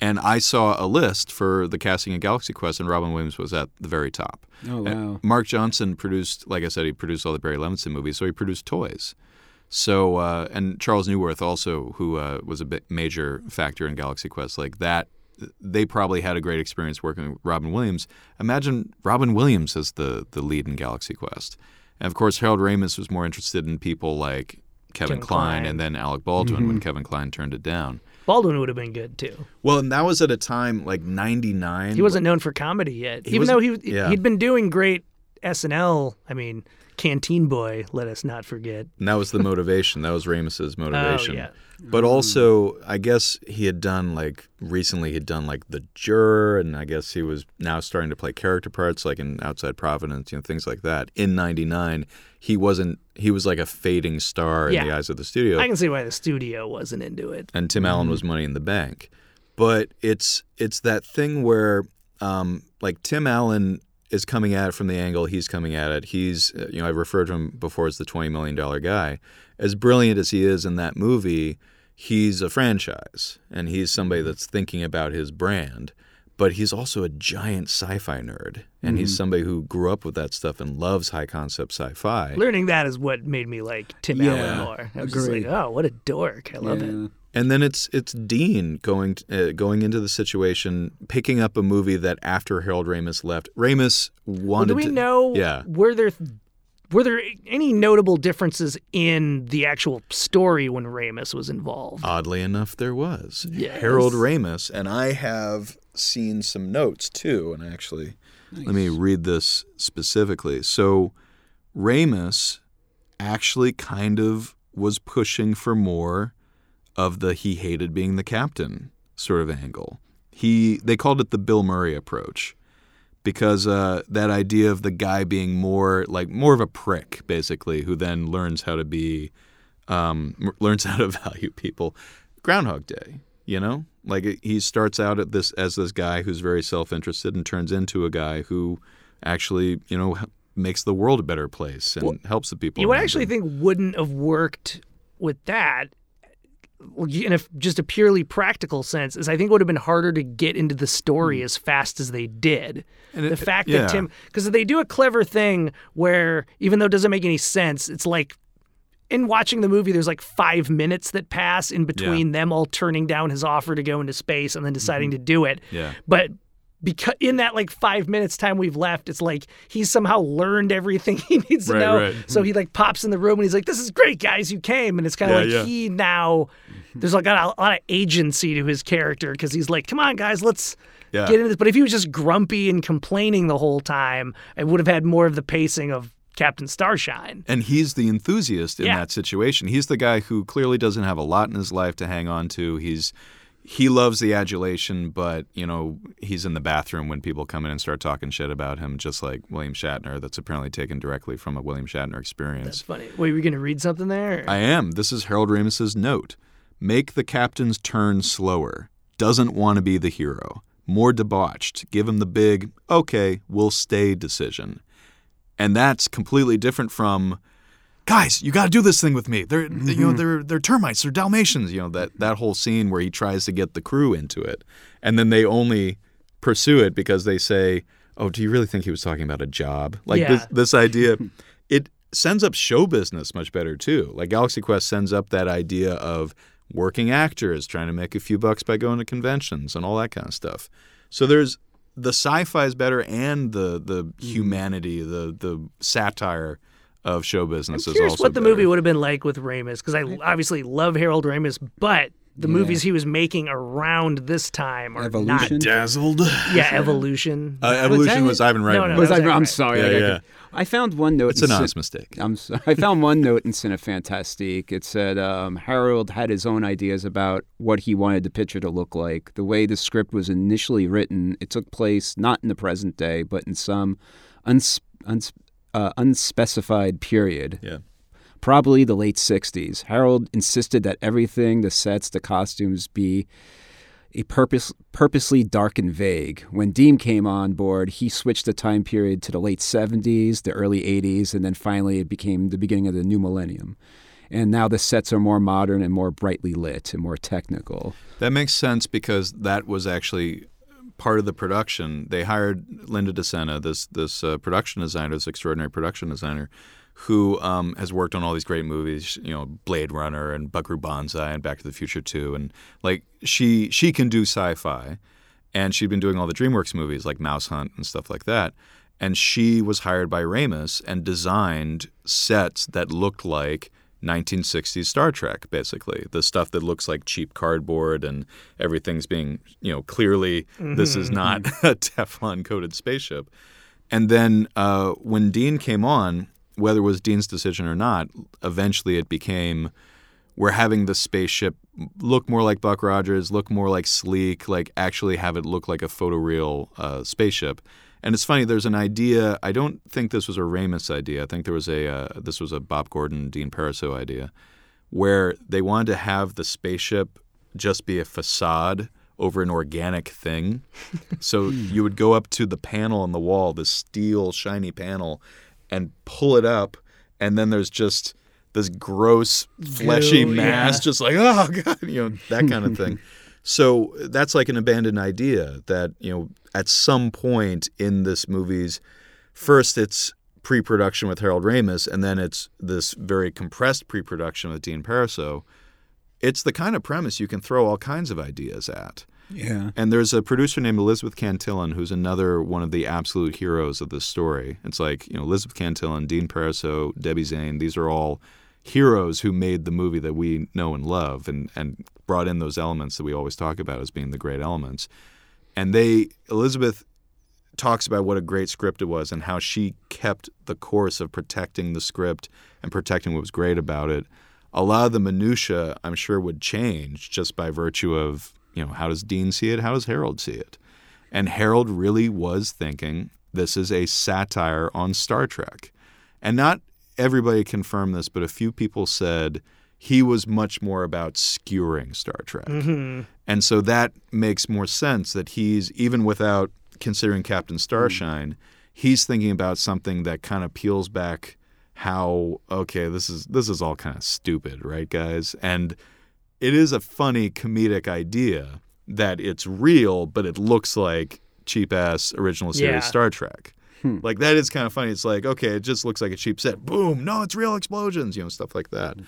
and I saw a list for the casting of Galaxy Quest, and Robin Williams was at the very top. Oh, And wow. Mark Johnson produced, like I said, he produced all the Barry Levinson movies, so he produced Toys. So, uh, and Charles Newirth also, who uh, was a major factor in Galaxy Quest, like that. They probably had a great experience working with Robin Williams. Imagine Robin Williams as the the lead in Galaxy Quest, and of course Harold Ramis was more interested in people like Kevin, Klein, Kline, Kline. and then Alec Baldwin when mm-hmm. Kevin Kline turned it down. Baldwin would have been good too. Well, and that was at a time like '99. He wasn't known for comedy yet, even though he yeah. he'd been doing great SNL. I mean, Canteen Boy. Let us not forget. And that was the motivation. that was Ramis's motivation. Oh, yeah. But also, I guess he had done like recently. He'd done like The Juror, and I guess he was now starting to play character parts, like in Outside Providence, you know, things like that. In '99, he wasn't. He was like a fading star in Yeah. the eyes of the studio. I can see why the studio wasn't into it. and Tim Allen was Money in the Bank. But it's it's that thing where um, like Tim Allen is coming at it from the angle he's coming at it. He's, uh, you know, I've referred to him before as the $20 million guy. As brilliant as he is in that movie, he's a franchise and he's somebody that's thinking about his brand. But he's also a giant sci fi nerd. And he's somebody who grew up with that stuff and loves high concept sci fi. Learning that is what made me like Tim Yeah, Allen more. I was just like, oh, what a dork! I love it. And then it's it's Dean going uh, going into the situation, picking up a movie that after Harold Ramis left, Ramis wanted Well, do we to. know? Yeah. Were there were there any notable differences in the actual story when Ramis was involved? Oddly enough, there was Yes. Harold Ramis, and I have seen some notes too. And actually, let me read this specifically. So, Ramis actually kind of was pushing for more of the he hated being the captain sort of angle. He they called it the Bill Murray approach because uh, that idea of the guy being more like more of a prick basically who then learns how to be um, learns how to value people. Groundhog Day, you know, like he starts out at this as this guy who's very self-interested and turns into a guy who actually, you know, makes the world a better place and helps the people. You would actually him. think wouldn't have worked with that in a, just a purely practical sense is I think it would have been harder to get into the story as fast as they did. Hmm. And the it- fact yeah. that Tim, because they do a clever thing where even though it doesn't make any sense, it's like in watching the movie, there's like five minutes that pass in between them all turning down his offer to go into space and then deciding Mm-hmm. to do it. Yeah. But because in that like five minutes time we've left, it's like he's somehow learned everything he needs to Right, know. right. So he like pops in the room and he's like, "This is great, guys, you came." And it's kind of Yeah, like yeah. he now there's like a, a lot of agency to his character because he's like, "Come on, guys, let's." Yeah. Get into this, but if he was just grumpy and complaining the whole time, I would have had more of the pacing of Captain Starshine. And he's the enthusiast in that situation. He's the guy who clearly doesn't have a lot in his life to hang on to. He's he loves the adulation, but you know he's in the bathroom when people come in and start talking shit about him, just like William Shatner. That's apparently taken directly from a William Shatner experience. That's funny. Wait, were you going to read something there? I am. This is Harold Ramis's note. Make the captain's turn slower. Doesn't want to be the hero. More debauched. Give him the big, okay, we'll stay decision. And that's completely different from guys, you got to do this thing with me. They're you know they're they're termites, they're Dalmatians, you know that that whole scene where he tries to get the crew into it. And then they only pursue it because they say, "Oh, do you really think he was talking about a job?" Like this Yeah. this idea it sends up show business much better too. Like Galaxy Quest sends up that idea of working actors trying to make a few bucks by going to conventions and all that kind of stuff. So there's the sci-fi is better and the the Mm-hmm. humanity, the the satire of show business I'm is curious also what the better. movie would have been like with Ramis because I obviously love Harold Ramis, but the movies he was making around this time are Evolution? dazzled. Yeah, Evolution. Uh, Evolution that was? Ivan Reitman. No, no, Was that I, was I'm sorry. Yeah, I, got yeah. conf- I found one note. It's in an Cin- honest mistake. I'm sorry. I found one note in Cinefantastique. It said um, Harold had his own ideas about what he wanted the picture to look like. The way the script was initially written, it took place not in the present day, but in some uns- uns- uh, unspecified period. Yeah. Probably the late 60s. Harold insisted that everything, the sets, the costumes, be a purpose, purposely dark and vague. When Dean came on board, he switched the time period to the late 70s, the early 80s, and then finally it became the beginning of the new millennium. And now the sets are more modern and more brightly lit and more technical. That makes sense because that was actually part of the production. They hired Linda DeScenna, this this uh, production designer, this extraordinary production designer, who um, has worked on all these great movies, you know, Blade Runner and Buckaroo Banzai and Back to the Future 2. And like she she can do sci-fi, and she'd been doing all the DreamWorks movies like Mouse Hunt and stuff like that. And she was hired by Ramis and designed sets that looked like 1960s Star Trek, basically. The stuff that looks like cheap cardboard and everything's being, you know, clearly this is not a Teflon coated spaceship. And then uh, when Dean came on, whether it was Dean's decision or not, eventually it became we're having the spaceship look more like Buck Rogers, look more like sleek, like actually have it look like a photoreal uh, spaceship. And it's funny. There's an idea. I don't think this was a Ramis idea. I think there was a uh, this was a Bob Gordon, Dean Parisot idea, where they wanted to have the spaceship just be a facade over an organic thing. so you would go up to the panel on the wall, the steel shiny panel, and pull it up, and then there's just this gross fleshy Goo, mass, yeah. just like oh god, you know that kind of thing. So that's like an abandoned idea that you know at some point in this movie's first it's pre-production with Harold Ramis, and then it's this very compressed pre-production with Dean Parisot. It's the kind of premise you can throw all kinds of ideas at. Yeah. And there's a producer named Elizabeth Cantillon who's another one of the absolute heroes of this story. It's like, you know, Elizabeth Cantillon, Dean Parisot, Debbie Zane, these are all heroes who made the movie that we know and love and, and brought in those elements that we always talk about as being the great elements. And they, Elizabeth talks about what a great script it was and how she kept the course of protecting the script and protecting what was great about it. A lot of the minutia, I'm sure, would change just by virtue of you know how does Dean see it, how does Harold see it, and Harold really was thinking this is a satire on Star Trek, and not everybody confirmed this, but a few people said he was much more about skewering Star Trek. Mm-hmm. And so that makes more sense that he's, even without considering Captain mm-hmm. Starshine, he's thinking about something that kind of peels back how, okay, this is this is all kind of stupid, right, guys? And it is a funny comedic idea that it's real, but it looks like cheap ass original series Yeah. Star Trek. Hmm. Like that is kind of funny. It's like, okay, it just looks like a cheap set. Boom, no, it's real explosions, you know, stuff like that. Hmm.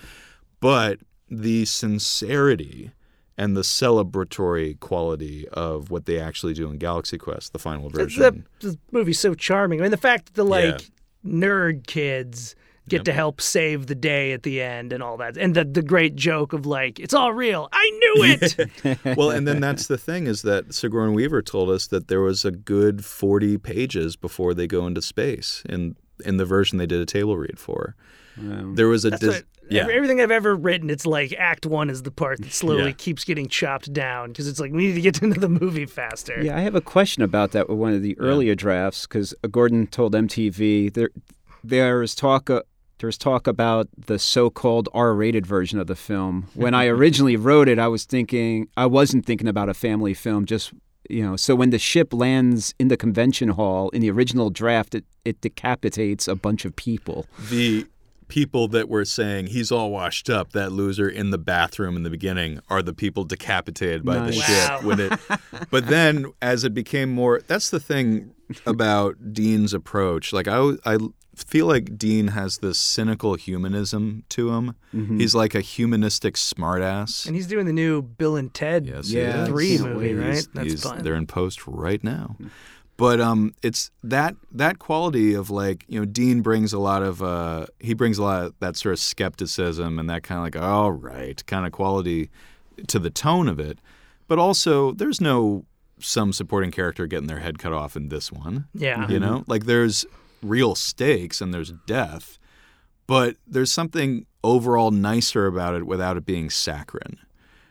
But the sincerity and the celebratory quality of what they actually do in Galaxy Quest, the final version. the, the movie's so charming. I mean, the fact that the like nerd kids get Yep. to help save the day at the end and all that, and the the great joke of like, it's all real. I knew it. well, and then that's the thing is that Sigourney Weaver told us that there was a good 40 pages before they go into space in in the version they did a table read for. There was a That's dis- what, yeah. Everything I've ever written, it's like Act One is the part that slowly Yeah. keeps getting chopped down because it's like we need to get into the movie faster. Yeah, I have a question about that with one of the earlier drafts because Gordon told MTV there there is talk uh, there's talk about the so-called R-rated version of the film. When I originally wrote it, I was thinking I wasn't thinking about a family film. Just you know, so when the ship lands in the convention hall in the original draft, it, it decapitates a bunch of people. the people that were saying he's all washed up, that loser in the bathroom in the beginning, are the people decapitated by the ship. Wow. When it, but then as it became more, that's the thing about Dean's approach. Like I, I feel like Dean has this cynical humanism to him. He's like a humanistic smartass. And he's doing the new Bill and Ted Yes, Yeah, three can't movie, wait. right? He's- That's he's- fun. They're in post right now. But um, it's that that quality of like you know Dean brings a lot of uh, he brings a lot of that sort of skepticism and that kind of like all right kind of quality to the tone of it. But also there's no some supporting character getting their head cut off in this one. Yeah. You know, like there's real stakes and there's death, but there's something overall nicer about it without it being saccharine.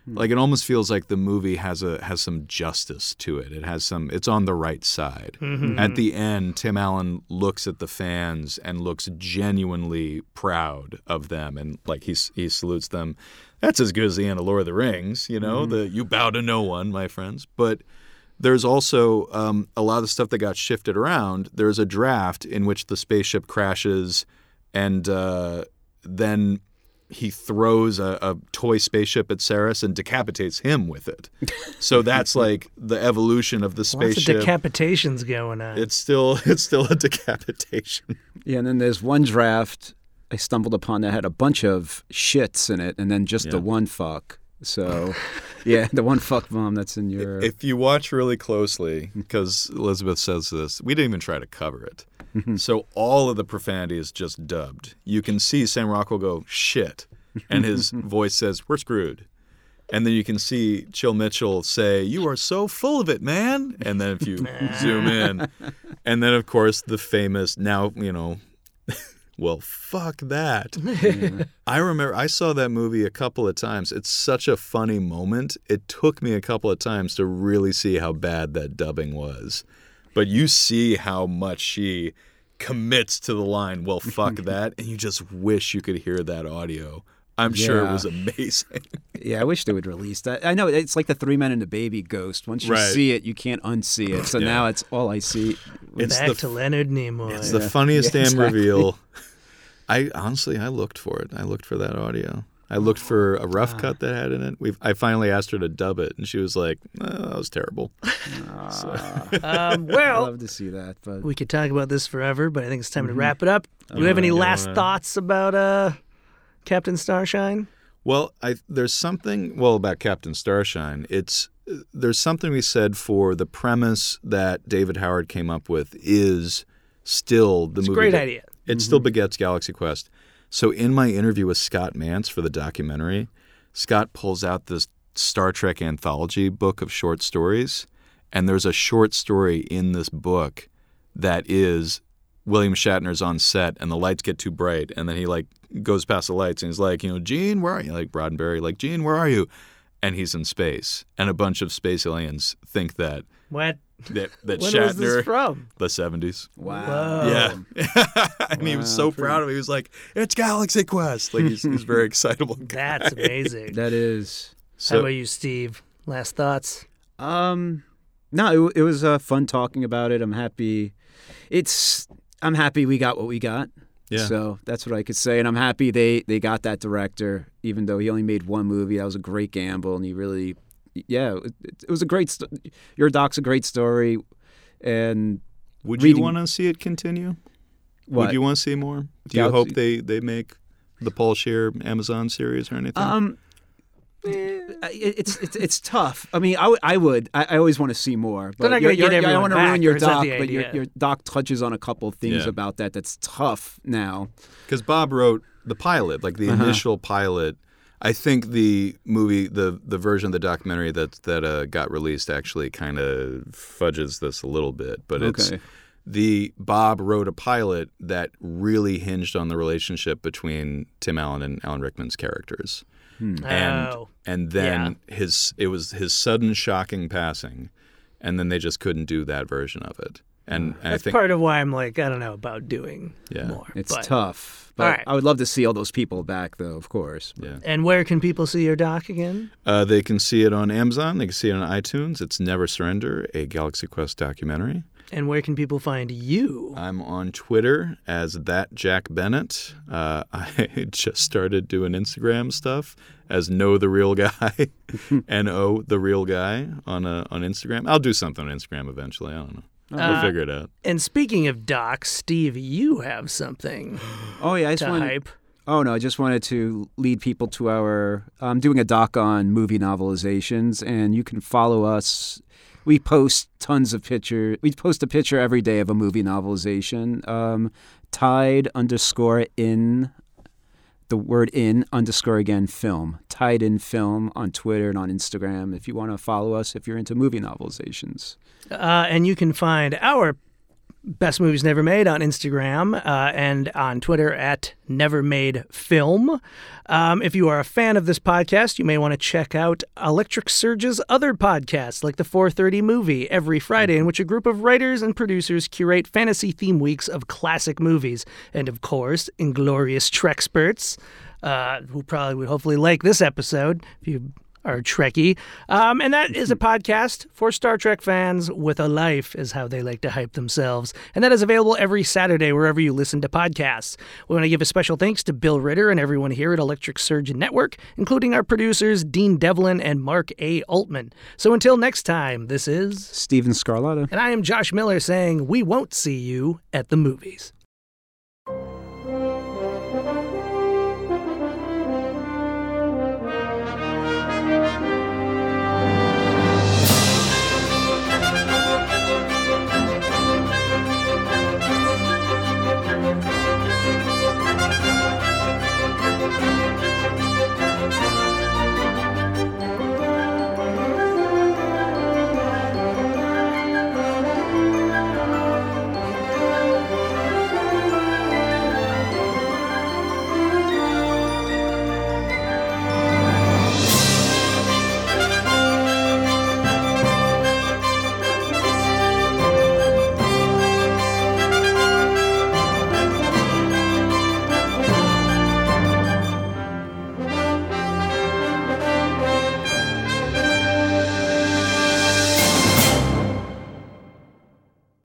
Hmm. Like it almost feels like the movie has a has some justice to it. It has some. It's on the right side. Mm-hmm. At the mm-hmm. end, Tim Allen looks at the fans and looks genuinely proud of them, and like he he salutes them. That's as good as the end of Lord of the Rings, you know. Mm-hmm. The you bow to no one, my friends. But there's also um, a lot of stuff that got shifted around. There's a draft in which the spaceship crashes, and uh, then he throws a, a toy spaceship at Sarris and decapitates him with it. So that's like the evolution of the Lots of spaceship. decapitations going on. it's still it's still a decapitation. Yeah, and then there's one draft I stumbled upon that had a bunch of shits in it, and then just the one fuck. So, yeah, the one fuck bomb that's in your. If you watch really closely, because Elizabeth says this, we didn't even try to cover it. Mm-hmm. so all of the profanity is just dubbed. You can see Sam Rockwell go shit, and his voice says, "We're screwed." And then you can see Chill Mitchell say, "You are so full of it, man." And then if you zoom in, and then of course the famous now you know, well, fuck that. I remember I saw that movie a couple of times. It's such a funny moment. It took me a couple of times to really see how bad that dubbing was. But you see how much she commits to the line, well, fuck that. And you just wish you could hear that audio I'm sure it was amazing. Yeah, I wish they would release that. I know it's like the Three Men and the Baby ghost. Once you Right. see it, you can't unsee it. So Yeah. now it's all I see. It's Back the to Leonard Nimoy. It's the funniest Yeah, damn exactly. reveal. I honestly, I looked for it. I looked for that audio. I looked for a rough cut that had in it. We, I finally asked her to dub it, and she was like, oh, "That was terrible." Ah, um, I well, love to see that, but we could talk about this forever, but I think it's time Mm-hmm. to wrap it up. Do you have any last wanna- thoughts about uh, Captain Starshine? Well, I, there's something well about Captain Starshine. It's there's something we said for the premise that David Howard came up with is still the It's movie. great that- idea. It still mm-hmm. begets Galaxy Quest. So in my interview with Scott Mantz for the documentary, Scott pulls out this Star Trek anthology book of short stories, and there's a short story in this book that is William Shatner's on set and the lights get too bright and then he like goes past the lights and he's like, you know, Gene, where are you? Like Roddenberry, like Gene, where are you? And he's in space, and a bunch of space aliens think that What? that, that When Shatner was this from? the seventies. wow. Whoa. Yeah, and he was so Wow, proud of it. He was like, "It's Galaxy Quest!" Like he's, he's very excitable. guy. That's amazing. that is. How about you, Steve? Last thoughts? Um, no, it, it was uh, fun talking about it. I'm happy. It's I'm happy we got what we got. Yeah. So that's what I could say, and I'm happy they they got that director, even though he only made one movie. That was a great gamble, and he really, yeah, it, it was a great. St- Your doc's a great story, and would reading- you want to see it continue? what? Would you want to see more? Do you hope they they make the Paul Scheer Amazon series or anything? Um, it's it's it's tough. I mean, I, would- I would. I, I always want to see more. But They're not you're- gonna get you're- I don't want to back, ruin your or is that doc, but your your doc touches on a couple things Yeah. about that. That's tough now. Because Bob wrote the pilot, like the Uh-huh. initial pilot. I think the movie, the the version of the documentary that that uh, got released, actually kind of fudges this a little bit. But it's Okay. the Bob wrote a pilot that really hinged on the relationship between Tim Allen and Alan Rickman's characters, and oh. and then his it was his sudden shocking passing, and then they just couldn't do that version of it. And, and I That's think part of why I'm like, I don't know about doing Yeah. more. It's but- tough. But All right. I would love to see all those people back, though. Of course. yeah. And where can people see your doc again? Uh, they can see it on Amazon. They can see it on iTunes. It's Never Surrender, a Galaxy Quest documentary. And where can people find you? I'm on Twitter as that Jack Bennett. Uh, I just started doing Instagram stuff as Know the Real Guy, N O the Real Guy on uh, on Instagram. I'll do something on Instagram eventually. I don't know. We'll Uh, figure it out. And speaking of docs, Steve, you have something Oh yeah, I just to wanted. hype. Oh no, I just wanted to lead people to our. I'm doing a doc on movie novelizations, and you can follow us. We post tons of picture. We post a picture every day of a movie novelization. Um, Tide underscore in the word in underscore again film. tied in film on Twitter and on Instagram. If you want to follow us, if you're into movie novelizations. Uh, and you can find our Best Movies Never Made on Instagram uh, and on Twitter at Never Made Film. Um, if you are a fan of this podcast, you may want to check out Electric Surge's other podcasts, like the 430 Movie, every Friday, in which a group of writers and producers curate fantasy theme weeks of classic movies. And of course, Inglorious Treksperts, uh, who probably would hopefully like this episode if you are Trekkie. Um, and that is a podcast for Star Trek fans with a life, is how they like to hype themselves. And that is available every Saturday wherever you listen to podcasts. We want to give a special thanks to Bill Ritter and everyone here at Electric Surge Network, including our producers, Dean Devlin and Mark A. Altman. So until next time, this is. Steven Scarlatta. And I am Josh Miller saying, we won't see you at the movies.